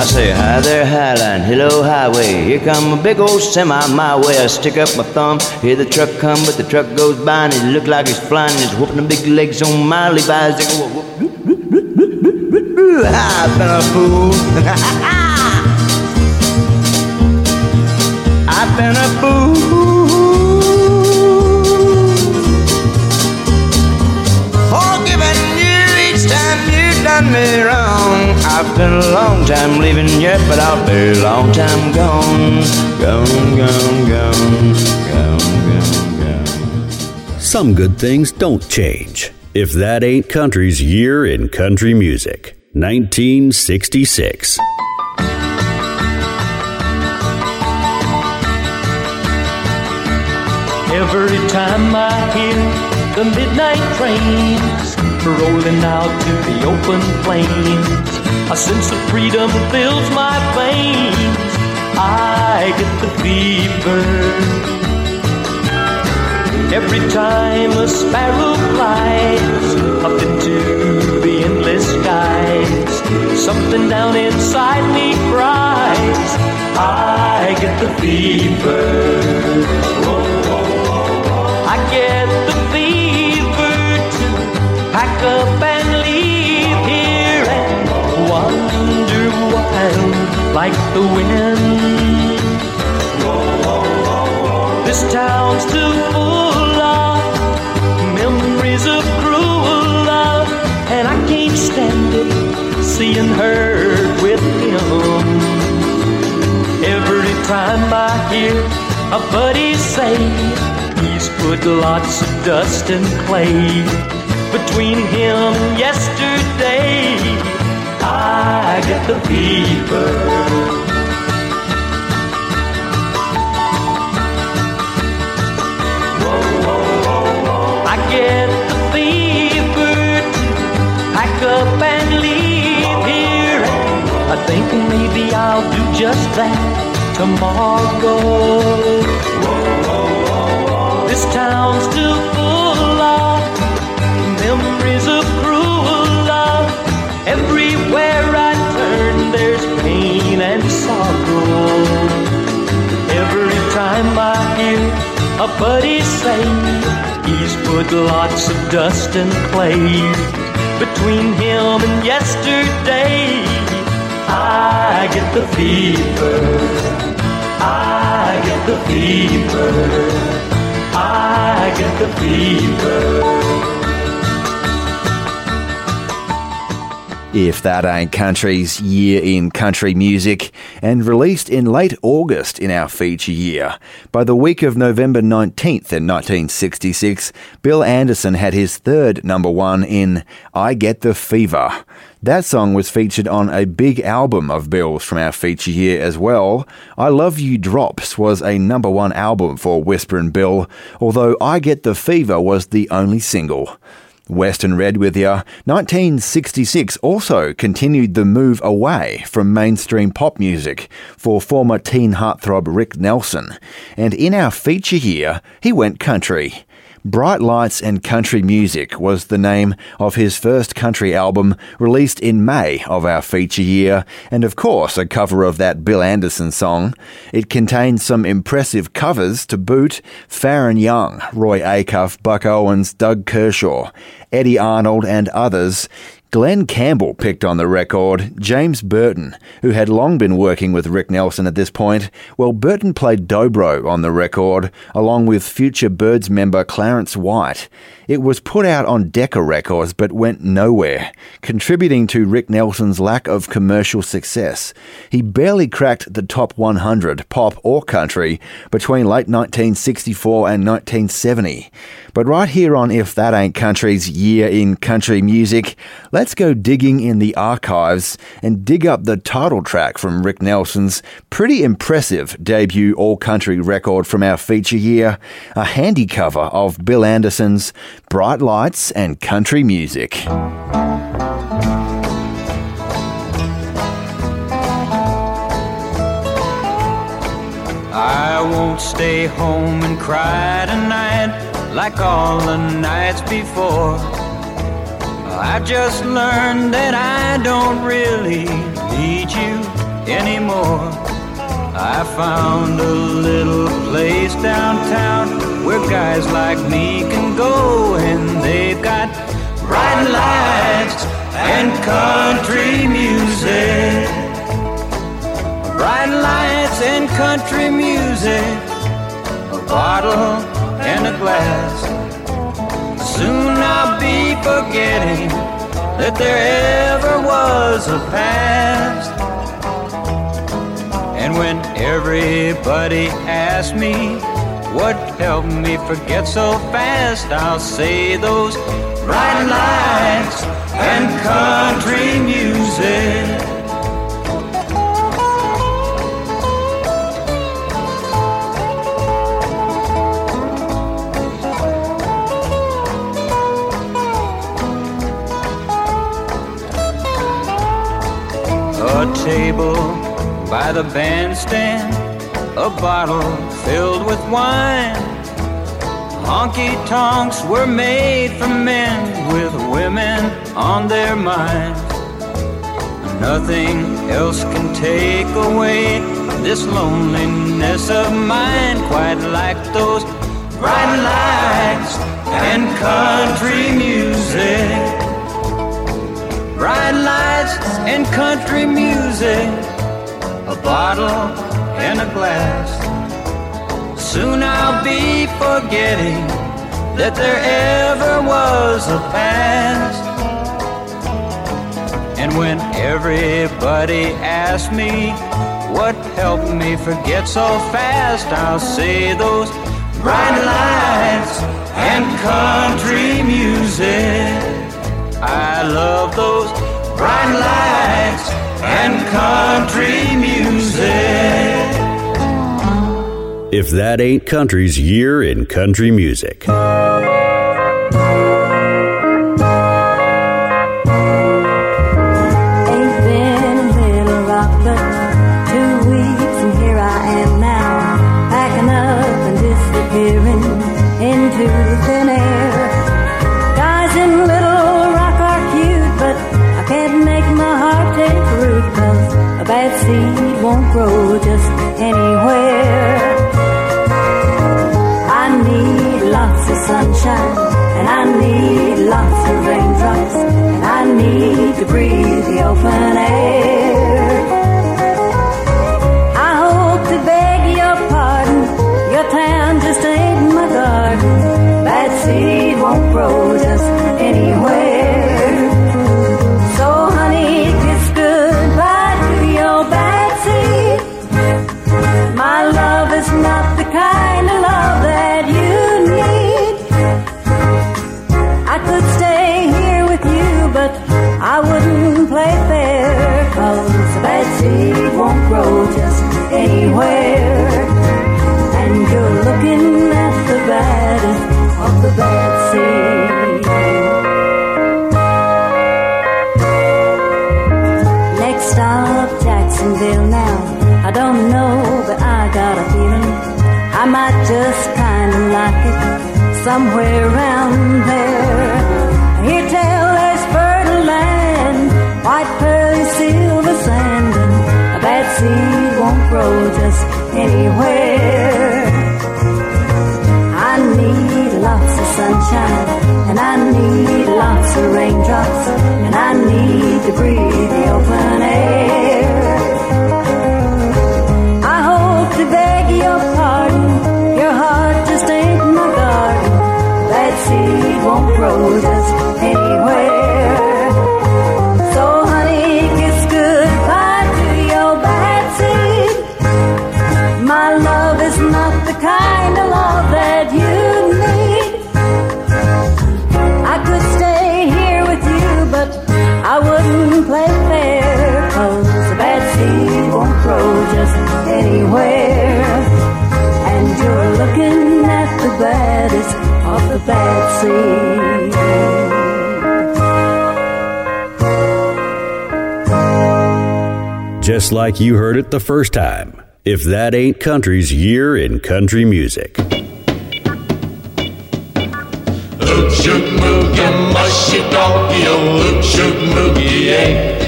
I say hi there, Highline, hello, highway. Here come a big old semi my way. I stick up my thumb, hear the truck come, but the truck goes by and it look like it's flying. It's whooping the big legs on my Levi's. They go. I've been a fool. I've been a fool. Done me wrong. I've been a long time leaving yet, but I'll be a long time gone. Gone, gone, gone, gone, gone, gone. Some good things don't change. If that ain't country's year in country music, 1966. Every time I hear the midnight trains rolling out to the open plains, a sense of freedom fills my veins. I get the fever. Every time a sparrow flies up into the endless skies, something down inside me cries. I get the fever. I get the fever wild like the wind. This town's too full of memories of cruel love, and I can't stand it seeing her with him. Every time I hear a buddy say he's put lots of dust and clay between him yesterday, I get the fever. I get the fever to pack up and leave here. I think maybe I'll do just that tomorrow. This town's too full of memories of time I hear a buddy say he's put lots of dust and clay between him and yesterday. I get the fever. I get the fever. I get the fever. If That Ain't Country's Year in Country Music, and released in late August in our feature year. By the week of November 19th in 1966, Bill Anderson had his third number one in I Get the Fever. That song was featured on a big album of Bill's from our feature year as well. I Love You Drops was a number one album for Whisperin' Bill, although I Get the Fever was the only single. Western Red with ya. 1966 also continued the move away from mainstream pop music for former teen heartthrob Rick Nelson. And in our feature here, he went country. Bright Lights and Country Music was the name of his first country album released in May of our feature year, and of course a cover of that Bill Anderson song. It contains some impressive covers to boot Faron Young, Roy Acuff, Buck Owens, Doug Kershaw, Eddy Arnold, and others Glen Campbell picked on the record James Burton, who had long been working with Rick Nelson at this point. Well, Burton played dobro on the record, along with future Byrds member Clarence White. It was put out on Decca Records but went nowhere, contributing to Rick Nelson's lack of commercial success. He barely cracked the top 100, pop or country, between late 1964 and 1970. But right here on If That Ain't Country's Year in Country Music, let's go digging in the archives and dig up the title track from Rick Nelson's pretty impressive debut all country record from our feature year, a handy cover of Bill Anderson's Bright Lights and Country Music. I won't stay home and cry tonight like all the nights before. I just learned that I don't really need you anymore. I found a little place downtown where guys like me can go, and they've got bright lights and country music. Bright lights and country music, a bottle and a glass. Soon I'll be forgetting that there ever was a past. And when everybody asks me what helped me forget so fast, I'll say those bright lights and country music. A table by the bandstand, a bottle filled with wine. Honky tonks were made for men with women on their minds. Nothing else can take away this loneliness of mine, quite like those bright lights and country music bright lights and country music, a bottle and a glass. Soon I'll be forgetting that there ever was a past. And when everybody asks me what helped me forget so fast, I'll say those bright lights and country music. I love those bright lights and country music. If that ain't country's year in country music. Won't grow just anywhere. I need lots of sunshine, and I need lots of raindrops, and I need to breathe the open air. Somewhere around there. Hear tell there's fertile land, white pearly silver sand, and a bad seed won't grow just anywhere. I need lots of sunshine, and I need lots of raindrops, and I need won't grow just anywhere. So honey, kiss goodbye to your. My love is not the kind of love that you need. I could stay here with you, but I wouldn't play fair, cause the bad seed won't grow just anywhere. And you're looking at the baddest the bad seed. Just like you heard it the first time. If that ain't country's year in country music. Look, shook, moogie, mushy doggy, oh, look, shook, moogie, yeah.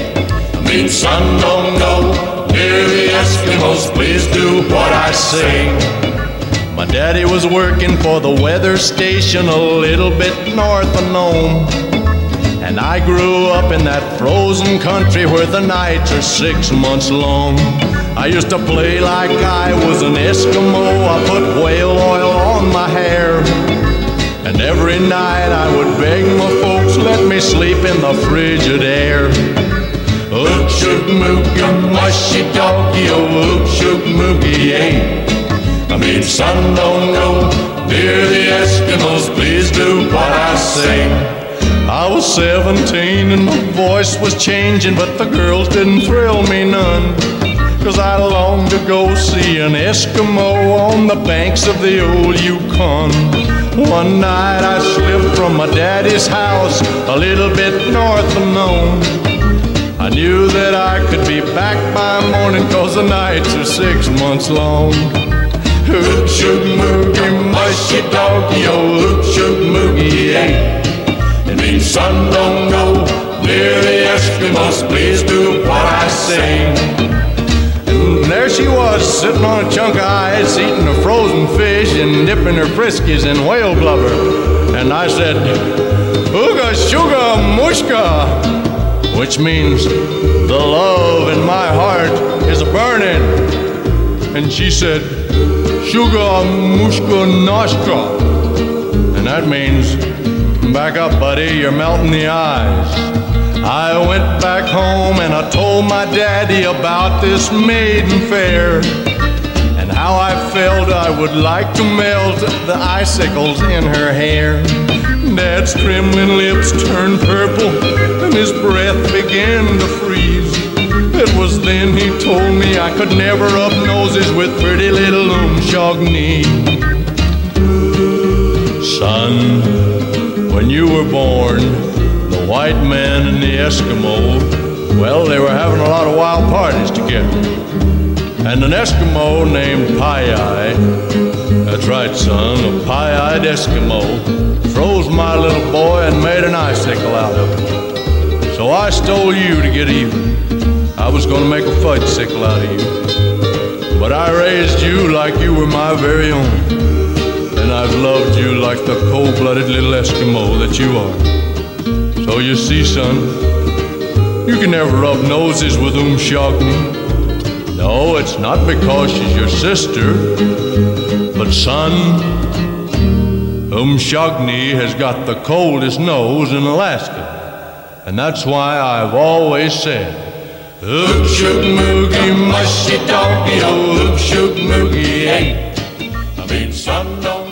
I mean, son, don't go near the Eskimos, please do what I say. Daddy was working for the weather station a little bit north of Nome. And I grew up in that frozen country where the nights are six months long. I used to play like I was an Eskimo. I put whale oil on my hair. And every night I would beg my folks, let me sleep in the frigid air. Look, shook, moogie, mushy doggy, oh, yeah. I son, don't go near the Eskimos, please do what I say. I was 17 and my voice was changing, but the girls didn't thrill me none. Cause I longed to go see an Eskimo on the banks of the old Yukon. One night I slipped from my daddy's house a little bit north of Nome. I knew that I could be back by morning cause the nights are six months long. Shook, moogie, mushy doggy, oh, shook, moogie, yeah. It means son, don't go near the Eskimos. Please do what I say. And there she was, sitting on a chunk of ice, eating a frozen fish and dipping her friskies in whale blubber. And I said, Uga Suga Mushka, which means the love in my heart is burning. And she said, Suga Mushka Noshka. And that means Back up, buddy, you're melting the ice. I went back home and I told my daddy about this maiden fair and how I felt I would like to melt the icicles in her hair. Dad's trembling lips turned purple and his breath began to freeze. It was then he told me I could never up noses with pretty little Umshogni. Son, when you were born, the white man and the Eskimo, well, they were having a lot of wild parties together. And an Eskimo named Pie-Eye, that's right, son, a pie-eyed Eskimo, froze my little boy and made an icicle out of him. So I stole you to get even. I was to make a fudge sickle out of you. But I raised you like you were my very own and I've loved you like the cold blooded little Eskimo that you are. So you see, son, you can never rub noses with Umshogni. No, it's not because she's your sister, but son, Umshogni has got the coldest nose in Alaska. And that's why I've always said, Moogie, moogie, hey. I mean, don't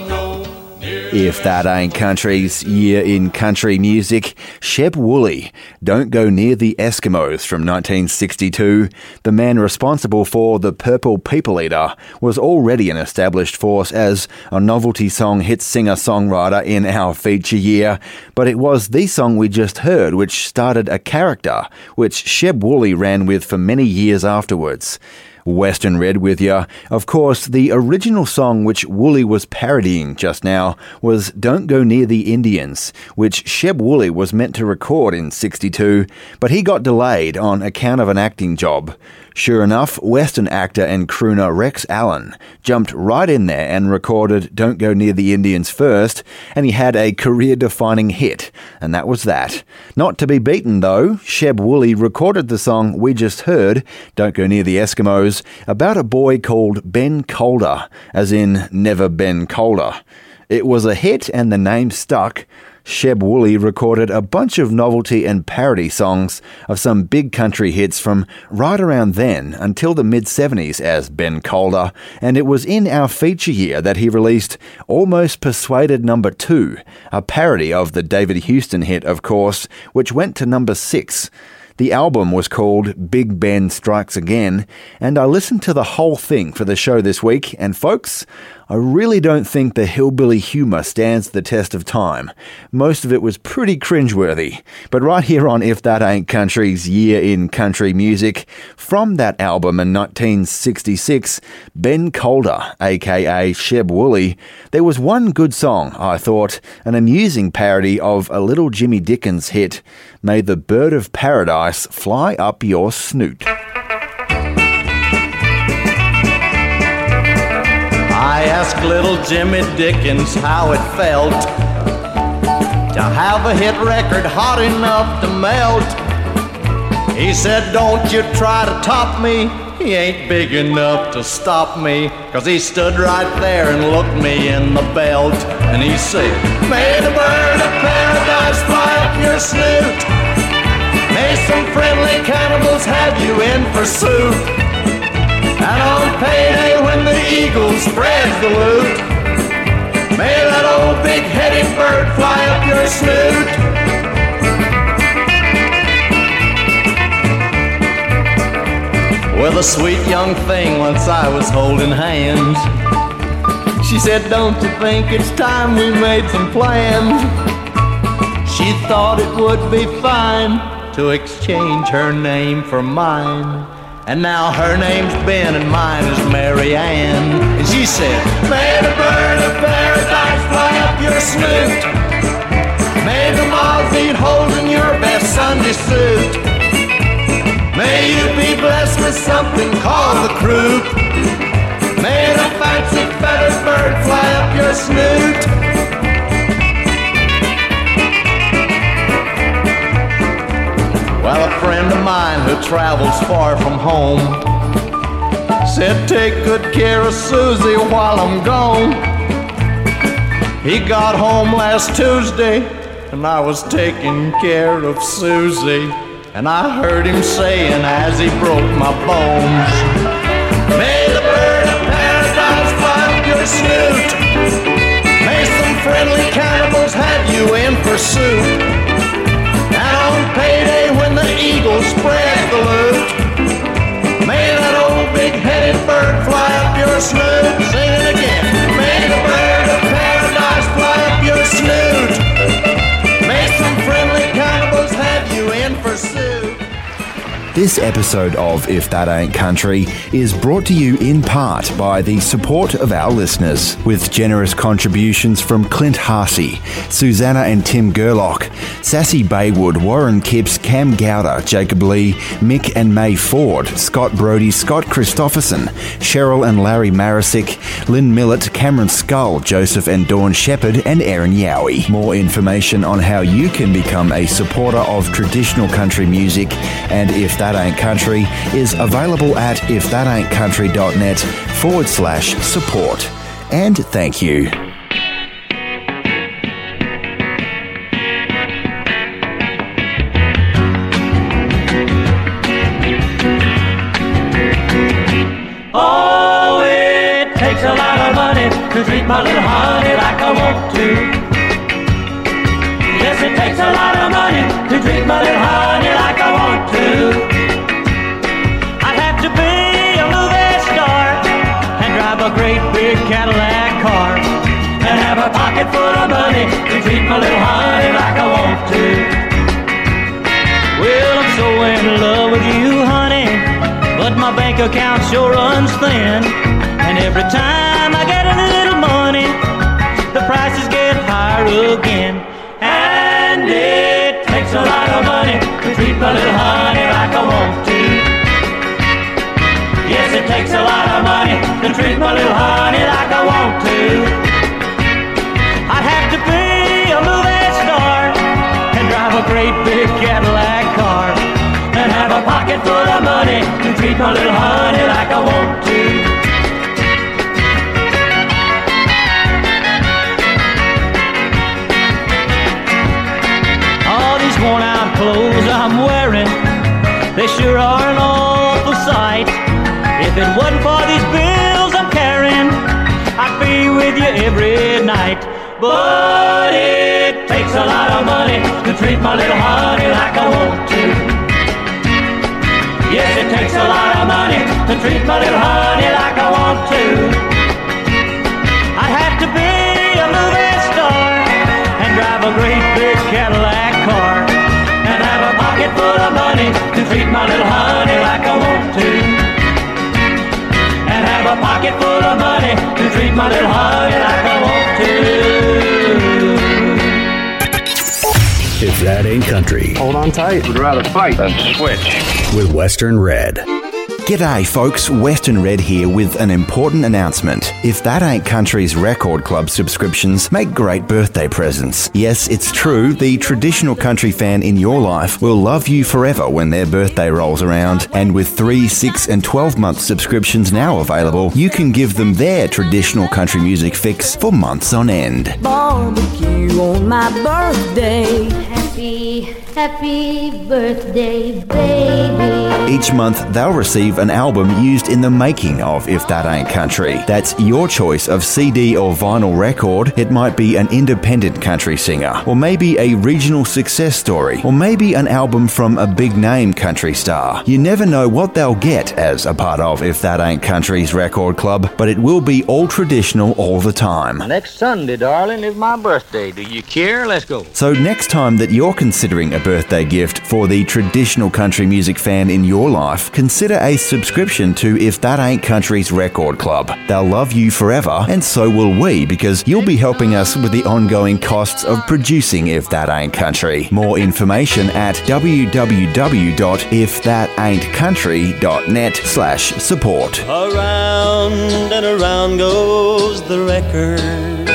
if that ain't country's year in country music, Sheb Wooley, Don't Go Near the Eskimos from 1962, the man responsible for The Purple People Eater, was already an established force as a novelty song hit singer-songwriter in our feature year, but it was the song we just heard which started a character, which Sheb Wooley ran with for many years afterwards. Western Red with you. Of course, the original song which Wooley was parodying just now was Don't Go Near the Indians, which Sheb Wooley was meant to record in 62, but he got delayed on account of an acting job. Sure enough, Western actor and crooner Rex Allen jumped right in there and recorded Don't Go Near the Indians first, and he had a career defining hit, and that was that. Not to be beaten though, Sheb Wooley recorded the song we just heard, Don't Go Near the Eskimos, about a boy called Ben Colder, as in Never Ben Colder. It was a hit and the name stuck. Sheb Wooley recorded a bunch of novelty and parody songs of some big country hits from right around then until the mid 70s as Ben Colder, and it was in our feature year that he released Almost Persuaded Number 2, a parody of the David Houston hit, of course, which went to number 6. The album was called Big Ben Strikes Again, and I listened to the whole thing for the show this week, and folks, I really don't think the hillbilly humour stands the test of time. Most of it was pretty cringeworthy. But right here on If That Ain't Country's Year in Country Music, from that album in 1966, Ben Colder, aka Sheb Wooley, there was one good song, I thought, an amusing parody of a little Jimmy Dickens hit, May the Bird of Paradise Fly Up Your Snoot. I asked little Jimmy Dickens how it felt to have a hit record hot enough to melt. He said, Don't you try to top me. He ain't big enough to stop me. Cause he stood right there and looked me in the belt. And he said, May the bird of paradise fly up your snoot. May some friendly cannibals have you in pursuit. And on payday eagle spreads the loot, may that old big-headed bird fly up your snoot. With a sweet young thing once I was holding hands. She said, don't you think it's time we made some plans? She thought it would be fine to exchange her name for mine. And now her name's Ben and mine is Mary Ann. And she said, May the bird of paradise fly up your snoot. May the moths eat holes in your best Sunday suit. May you be blessed with something called the croup. May the fancy feathered bird fly up your snoot. Well, a friend of mine who travels far from home said, Take good care of Susie while I'm gone. He got home last Tuesday, and I was taking care of Susie. And I heard him saying as he broke my bones, May the bird of paradise up your snoot. May some friendly cannibals have you in pursuit. Spreads the loot, may that old big-headed bird fly up your snoot. Sing it again. May the bird of paradise fly up your snoot. May some friendly cannibals have you in pursuit. This episode of If That Ain't Country is brought to you in part by the support of our listeners, with generous contributions from Clint Harsey, Susanna and Tim Gerlock, Sassy Baywood, Warren Kipps, Cam Gowder, Jacob Lee, Mick and May Ford, Scott Brody, Scott Christopherson, Cheryl and Larry Marisick, Lynn Millett, Cameron Skull, Joseph and Dawn Shepherd, and Aaron Yowie. More information on how you can become a supporter of traditional country music and If That Ain't Country is available at ifthataintcountry.net forward slash support. And thank you. To treat my little honey like I want to. Yes, it takes a lot of money to treat my little honey like I want to. I'd have to be a movie star and drive a great big Cadillac car and have a pocket full of money to treat my little honey like I want to. Well, I'm so in love with you, honey. But my bank account sure runs thin. And every time higher again. And it takes a lot of money to treat my little honey like I want to. Yes, it takes a lot of money to treat my little honey like I want to. I'd have to be a movie star and drive a great big Cadillac car and have a pocket full of money to treat my little honey like I want to. clothes I'm wearing, they sure are an awful sight. If it wasn't for these bills I'm carrying, I'd be with you every night. But it takes a lot of money to treat my little honey like I want to. Yes, it takes a lot of money to treat my little honey like I want to. My little honey like I want to. And have a pocket full of money to treat my little honey like I want to. If that ain't country. Hold on tight. We'd rather fight than switch. With Western Red. G'day, folks. Western Red here with an important announcement. If That Ain't Country's Record Club subscriptions make great birthday presents. Yes, it's true, the traditional country fan in your life will love you forever when their birthday rolls around. And with 3, 6, and 12 month subscriptions now available, you can give them their traditional country music fix for months on end. Barbecue on my birthday. Happy, happy birthday, baby. Each month, they'll receive an album used in the making of If That Ain't Country. That's your choice of CD or vinyl record. It might be an independent country singer, or maybe a regional success story, or maybe an album from a big name country star. You never know what they'll get as a part of If That Ain't Country's record club, but it will be all traditional all the time. Next Sunday, darling, is my birthday. Do you care? Let's go. So, next time that you're considering a birthday gift for the traditional country music fan in your life, consider a subscription to If That Ain't Country's Record Club. They'll love you forever, and so will we, because you'll be helping us with the ongoing costs of producing If That Ain't Country. More information at www.ifthataintcountry.net slash support. Around and around goes the record.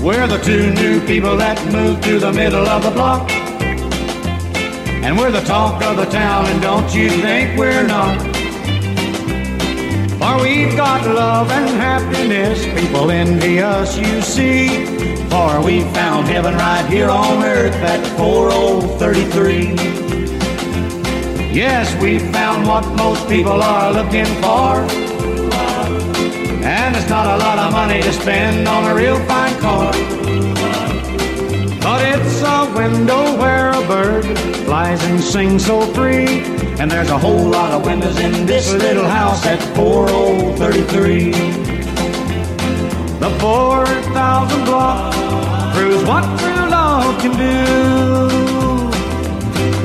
We're the two new people that moved to the middle of the block. And we're the talk of the town, and don't you think we're not? For we've got love and happiness, people envy us, you see. For we found heaven right here on earth at 4033. Yes, we found what most people are looking for. It's not a lot of money to spend on a real fine car. But it's a window where a bird flies and sings so free. And there's a whole lot of windows in this little house at 4033. The 4,000 block proves what true love can do.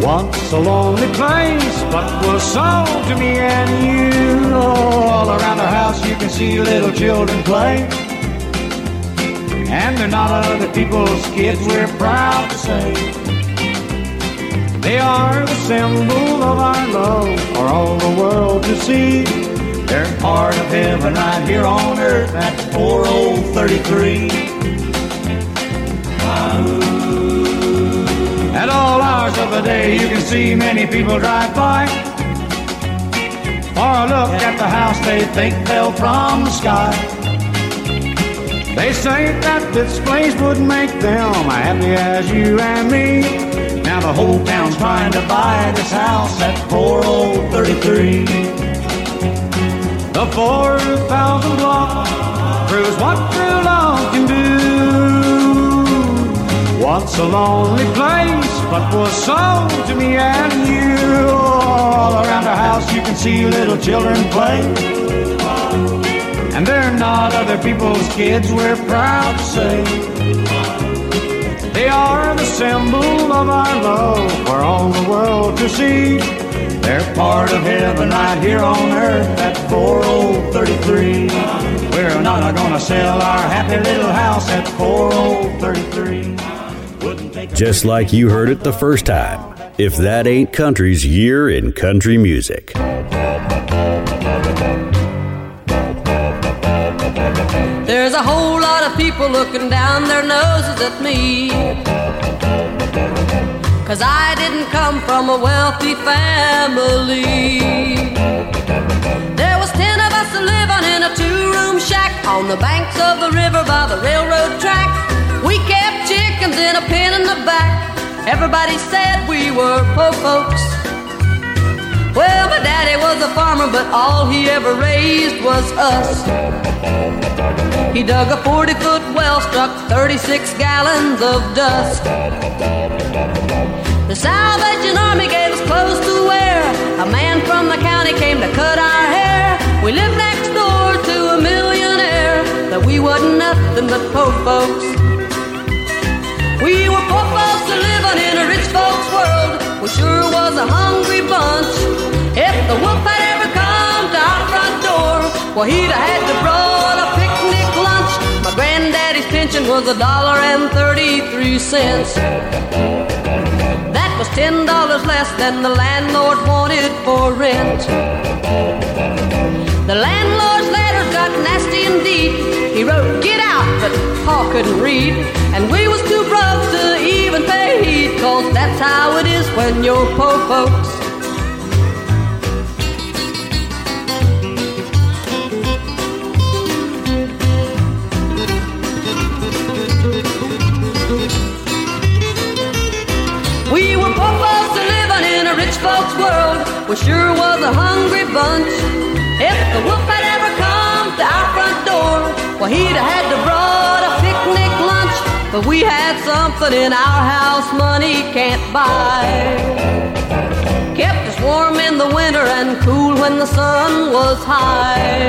Once a lonely place, but was sold to me and you. All around our house you can see little children play. And they're not other people's kids, we're proud to say. They are the symbol of our love for all the world to see. They're part of heaven right here on earth at 4033. At all hours of the day, you can see many people drive by. For a look at the house, they think fell from the sky. They say that this place would make them happy as you and me. Now the whole town's trying to buy this house at 4033. The 4,000 block proves what true love can do. Once a lonely place, but was sold to me and you. All around our house you can see little children play. And they're not other people's kids, we're proud to say. They are the symbol of our love for all the world to see. They're part of heaven right here on earth at 4033. We're not gonna sell our happy little house at 4033. Just like you heard it the first time. If that ain't country's year in country music. There's a whole lot of people looking down their noses at me. Cause I didn't come from a wealthy family. There was ten of us living in a two-room shack on the banks of the river by the railroad track. Chickens in a pen in the back. Everybody said we were poor folks. Well, my daddy was a farmer, but all he ever raised was us. He dug a 40 foot well, struck 36 gallons of dust. The Salvation Army gave us clothes to wear. A man from the county came to cut our hair. We lived next door to a millionaire, but we wasn't nothing but poor folks. We were poor folks living in a rich folks world. We sure was a hungry bunch. If the wolf had ever come to our front door, well, he'd have had to brought a picnic lunch. My granddaddy's pension was a dollar and thirty-three cents. That was ten dollars less than the landlord wanted for rent. The landlord's letters got nasty indeed. He wrote, get out, but Pa couldn't read. And we was too broke to even pay heed, cause that's how it is when you're poor folks. We were poor folks living in a rich folks world. We sure was a hungry bunch. If the wolf had ever come to our front door, well, he'd have had to brought a picnic lunch. But we had something in our house money can't buy. Kept us warm in the winter and cool when the sun was high.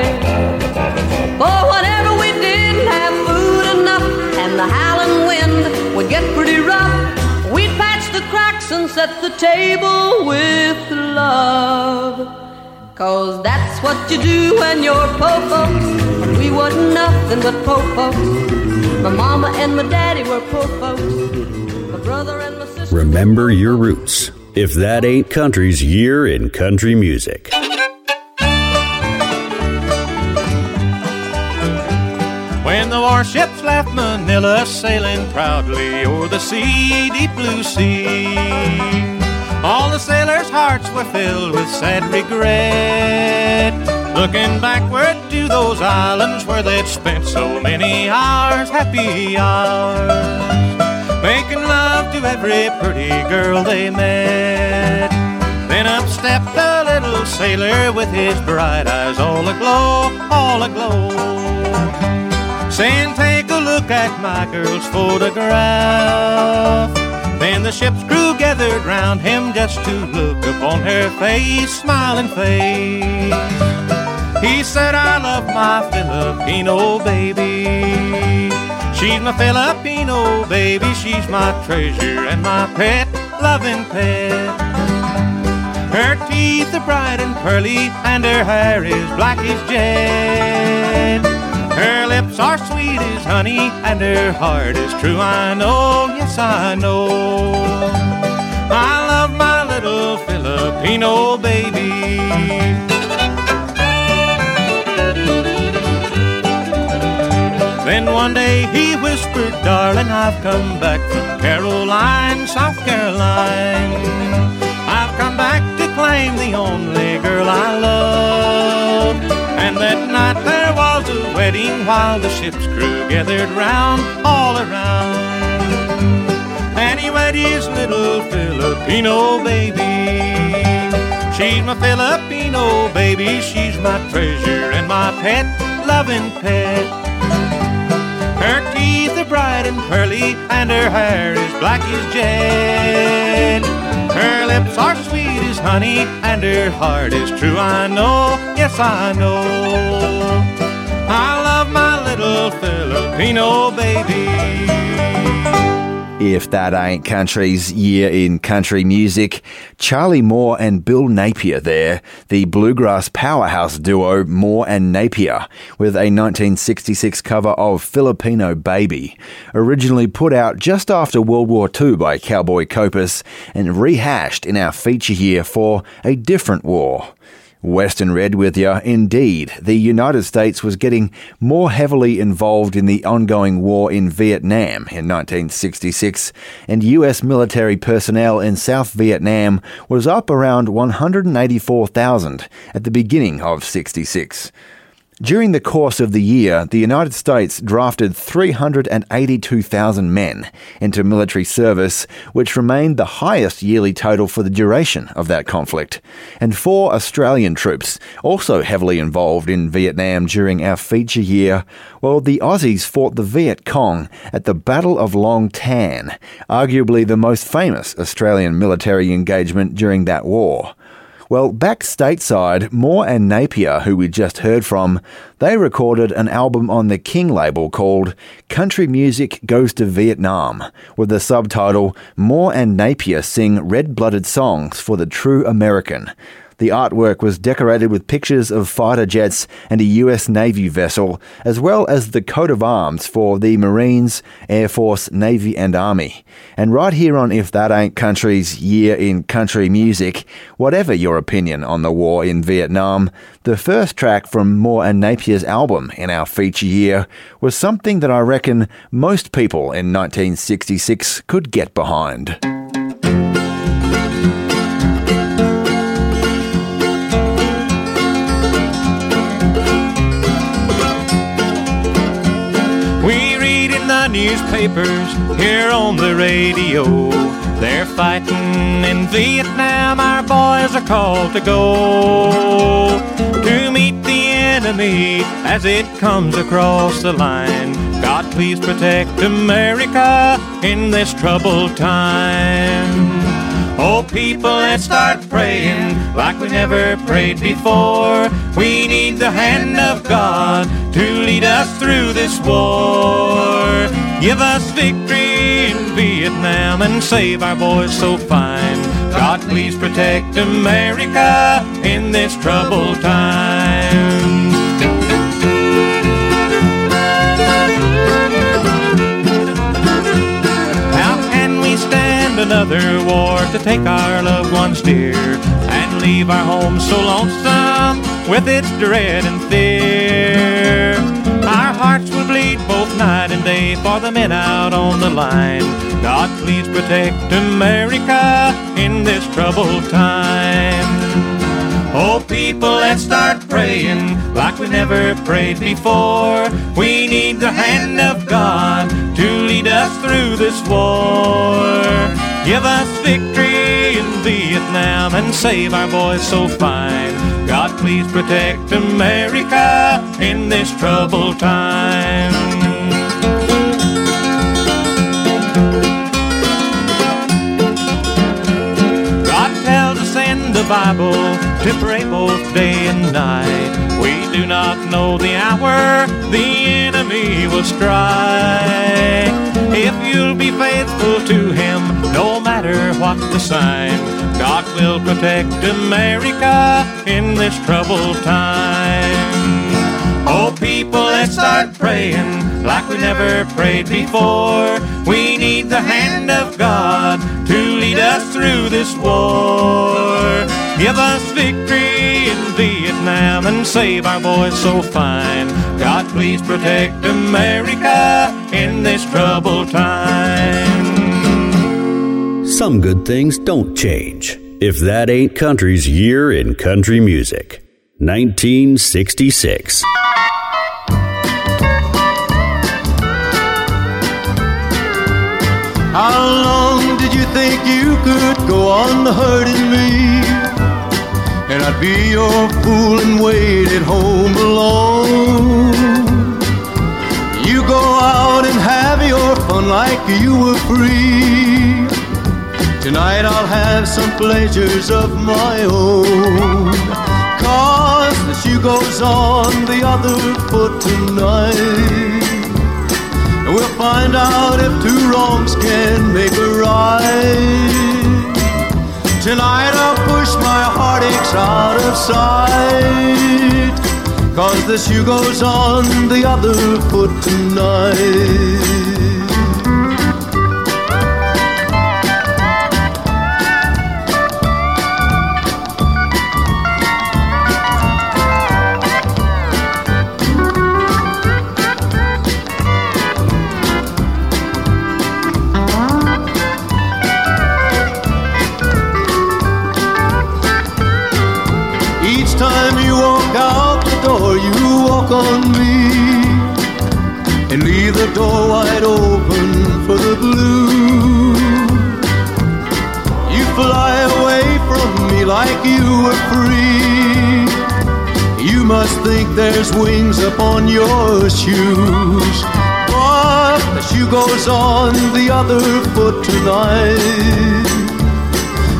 For whenever we didn't have food enough and the howling wind would get pretty rough, we'd patch the cracks and set the table with love. Cause that's what you do when you're poor folks. And we wasn't nothing but poor folks. My mama and my daddy were poor folks. My brother and my sister. Remember your roots. If that ain't country's year in country music. When the warships left Manila sailing proudly o'er the sea, deep blue sea, all the sailors' hearts were filled with sad regret. Looking backward to those islands where they'd spent so many hours, happy hours, making love to every pretty girl they met. Then up stepped a little sailor with his bright eyes all aglow, all aglow saying, Take a look at my girl's photograph. Then the ship's crew gathered round him just to look upon her face, smiling face. He said, I love my Filipino baby. She's my Filipino baby, she's my treasure and my pet, loving pet. Her teeth are bright and pearly, and her hair is black as jet. Her lips are sweet as honey, and her heart is true. I know, yes, I know. I love my little Filipino baby. Then one day he whispered, Darling, I've come back from Caroline, South Caroline. Come back to claim the only girl I love. And that night there was a wedding while the ship's crew gathered round, all around. And he wed his little Filipino baby. She's my Filipino baby, she's my treasure and my pet, loving pet. Bright and pearly, and her hair is black as jet. Her lips are sweet as honey, and her heart is true. I know, yes, I know. I love my little Filipino baby. If that ain't country's year in country music, Charlie Moore and Bill Napier there, the bluegrass powerhouse duo Moore and Napier, with a 1966 cover of Filipino Baby, originally put out just after World War II by Cowboy Copas and rehashed in our feature here for a different war. Western Red with you. Indeed, the United States was getting more heavily involved in the ongoing war in Vietnam in 1966, and US military personnel in South Vietnam was up around 184,000 at the beginning of 66. During the course of the year, the United States drafted 382,000 men into military service, which remained the highest yearly total for the duration of that conflict. And for Australian troops, also heavily involved in Vietnam during our feature year, well, the Aussies fought the Viet Cong at the Battle of Long Tan, arguably the most famous Australian military engagement during that war. Well, back stateside, Moore and Napier, who we just heard from, they recorded an album on the King label called Country Music Goes to Vietnam, with the subtitle Moore and Napier Sing Red Blooded Songs for the True American. The artwork was decorated with pictures of fighter jets and a US Navy vessel, as well as the coat of arms for the Marines, Air Force, Navy, and Army. And right here on If That Ain't Country's Year in Country Music, whatever your opinion on the war in Vietnam, the first track from Moore and Napier's album in our feature year was something that I reckon most people in 1966 could get behind. Newspapers, here on the radio. They're fighting in Vietnam, our boys are called to go to meet the enemy as it comes across the line. God, please protect America in this troubled time. Oh, people, let's start praying like we never prayed before. We need the hand of God to lead us through this war. Give us victory in Vietnam and save our boys so fine. God, please protect America in this troubled time. How can we stand another war to take our loved ones dear and leave our home so lonesome with its dread and fear? Bleed both night and day for the men out on the line. God, please protect America in this troubled time. Oh, people, let's start praying like we never prayed before. We need the hand of God to lead us through this war. Give us victory in Vietnam and save our boys so fine. God, please protect America in this troubled time. God tells us in the Bible to pray both day and night. We do not know the hour the enemy will strike. If you'll be faithful to him, no matter what the sign, God will protect America in this troubled time. Oh, people, let's start praying like we never prayed before. We need the hand of God to lead us through this war. Give us victory Vietnam and save our boys so fine. God, please protect America in this troubled time. Some good things don't change. If that ain't country's year in country music. 1966. How long did you think you could go on hurting me? And I'd be your fool and wait at home alone. You go out and have your fun like you were free. Tonight I'll have some pleasures of my own. Cause the shoe goes on the other foot tonight. And we'll find out if two wrongs can make a right. Tonight I'll push my heartaches out of sight. Cause the shoe goes on the other foot tonight. On me and leave the door wide open for the blue. You fly away from me like you were free. You must think there's wings upon your shoes. But the shoe goes on the other foot tonight.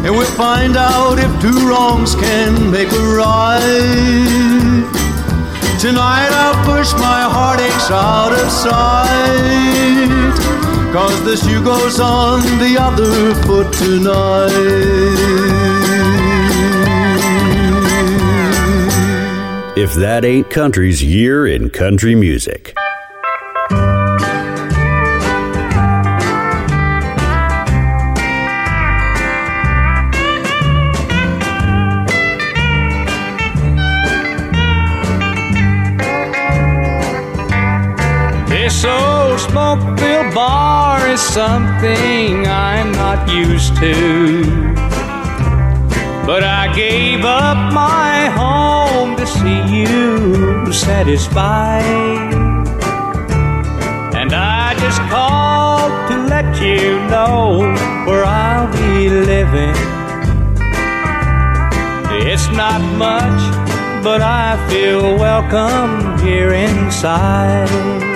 And we'll find out if two wrongs can make a right. Tonight I'll push my heartaches out of sight. Cause the shoe goes on the other foot tonight. If that ain't country's year in country music. Smoke-filled bar is something I'm not used to. But I gave up my home to see you satisfied. And I just called to let you know where I'll be living. It's not much, but I feel welcome here inside.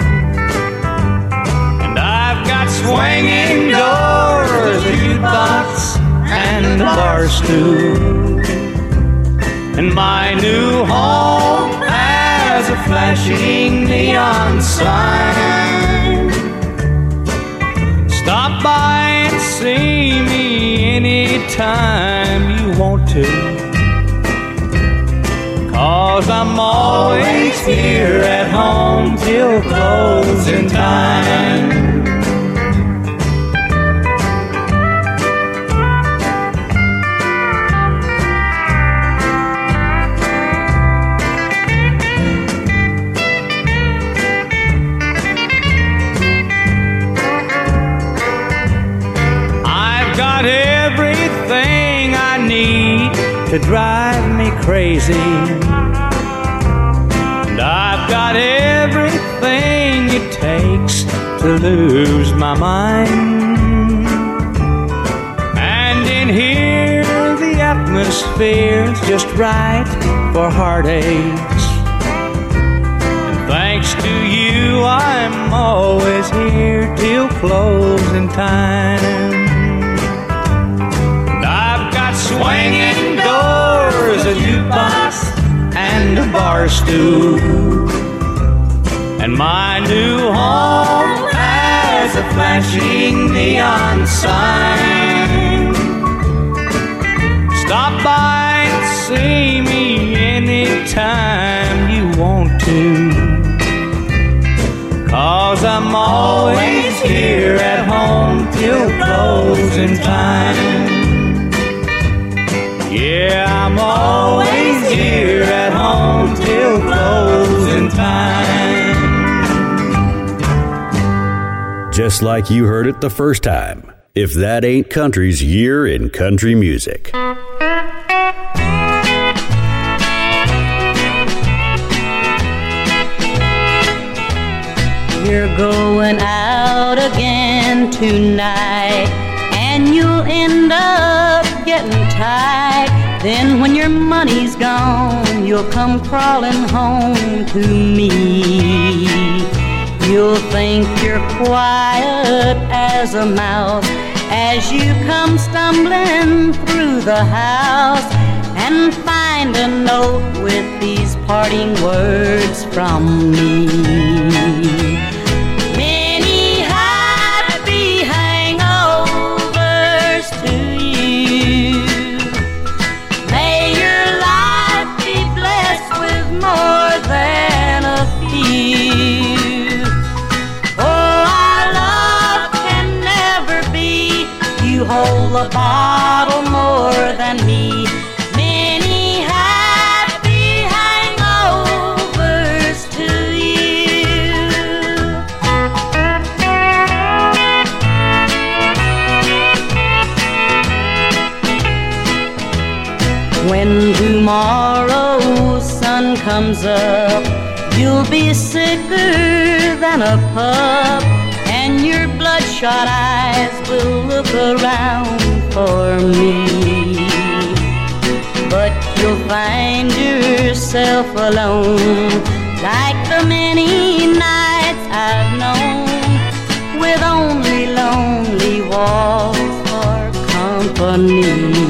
Swinging doors, jukebox, and a bar stool. And my new home has a flashing neon sign. Stop by and see me anytime you want to. Cause I'm always here at home till closing time. To drive me crazy. And I've got everything it takes to lose my mind. And in here, the atmosphere's just right for heartaches. And thanks to you, I'm always here till closing time. And a bar stool. And my new home has a flashing neon sign. Stop by and see me anytime you want to. Cause I'm always here at home till closing time. Yeah, I'm always Just like you heard it the first time. If that ain't country's year in country music. You're going out again tonight, and you'll end up getting tight. Then, when your money's gone, you'll come crawling home to me. You'll think you're quiet as a mouse as you come stumbling through the house and find a note with these parting words from me. Comes up, You'll be sicker than a pup, and your bloodshot eyes will look around for me. But you'll find yourself alone, like the many nights I've known, with only lonely walls for company.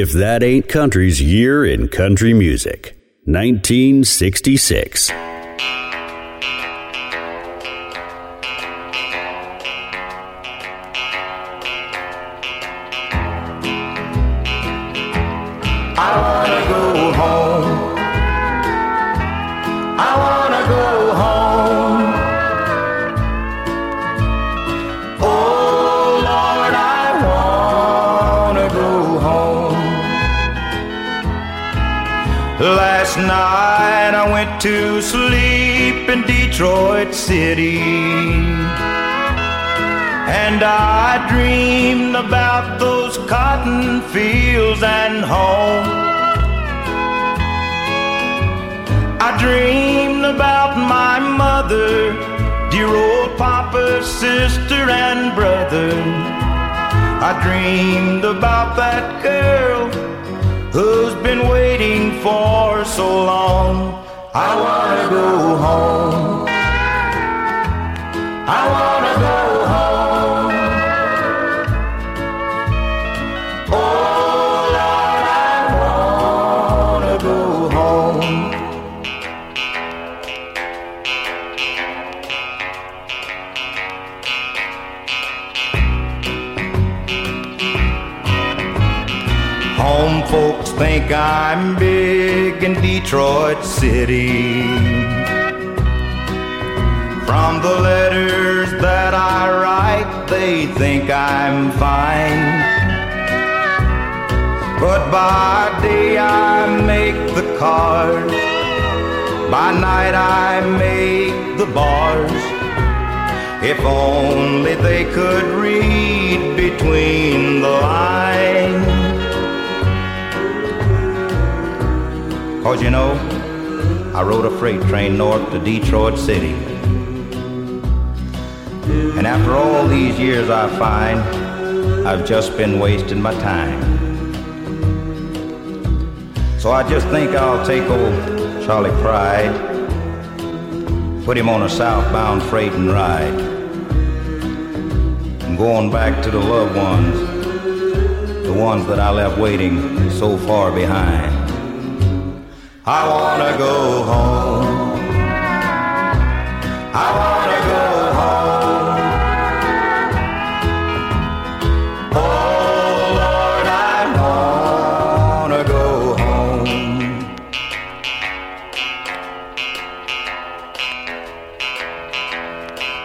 If that ain't country's year in country music. 1966. In Detroit City. And I dreamed about those cotton fields and home. I dreamed about my mother, dear old papa, sister, and brother. I dreamed about that girl who's been waiting for so long. I wanna go home. I wanna go home. Think I'm big in Detroit City. From the letters that I write, they think I'm fine. But by day I make the cars, by night I make the bars. If only they could read between the lines. Cause you know, I rode a freight train north to Detroit City. And after all these years, I find I've just been wasting my time. So I just think I'll take old Charley Pride, put him on a southbound freight and ride. And go on back to the loved ones, the ones that I left waiting so far behind. I wanna go home. I wanna go home. Oh Lord, I wanna go home.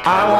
I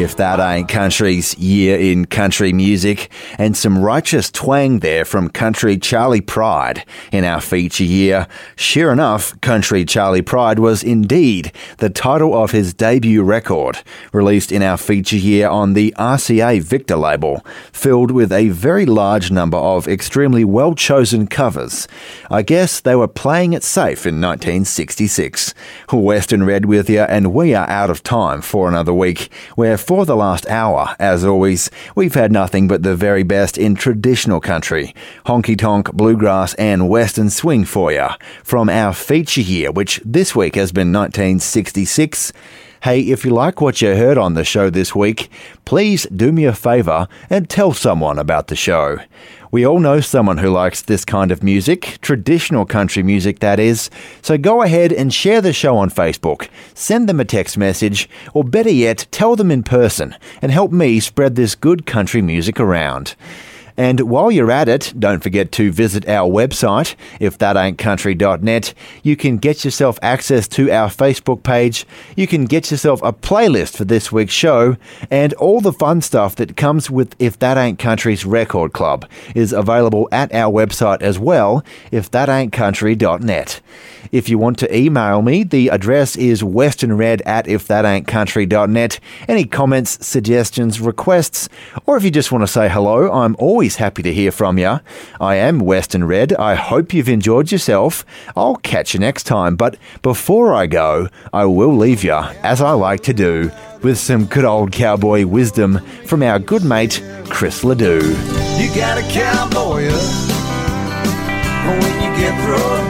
If that ain't country's year in country music, and some righteous twang there from Country Charley Pride in our feature year. Sure enough, Country Charley Pride was indeed the title of his debut record, released in our feature year on the RCA Victor label, filled with a very large number of extremely well chosen covers. I guess they were playing it safe in 1966. Western Red with you, and we are out of time for another week, where for the last hour, as always, we've had nothing but the very best in traditional country, honky tonk, bluegrass, and western swing for you from our feature year, which this week has been 1966. Hey, if you like what you heard on the show this week, please do me a favour and tell someone about the show. We all know someone who likes this kind of music, traditional country music, that is. So go ahead and share the show on Facebook, send them a text message, or better yet, tell them in person and help me spread this good country music around. And while you're at it, don't forget to visit our website, ifthataintcountry.net. You can get yourself access to our Facebook page, you can get yourself a playlist for this week's show, and all the fun stuff that comes with If That Ain't Country's record club is available at our website as well, ifthataintcountry.net. If you want to email me, the address is westernred at ifthataintcountry.net. Any comments, suggestions, requests, or if you just want to say hello, I'm always happy to hear from you. I am Western Red. I hope you've enjoyed yourself. I'll catch you next time, but before I go, I will leave you, as I like to do, with some good old cowboy wisdom from our good mate, Chris LeDoux. You got a cowboy up when you get thrown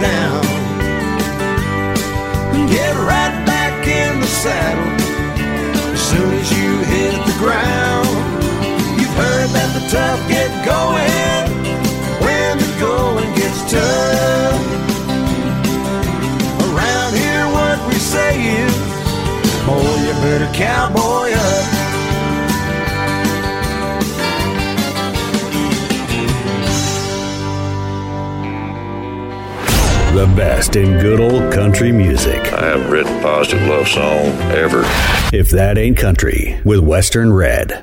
tough get going when the going gets tough. Around here, what we say is, boy, you better cowboy up. The best in good old country music. I haven't written a positive love song ever. If that ain't country with Western Red.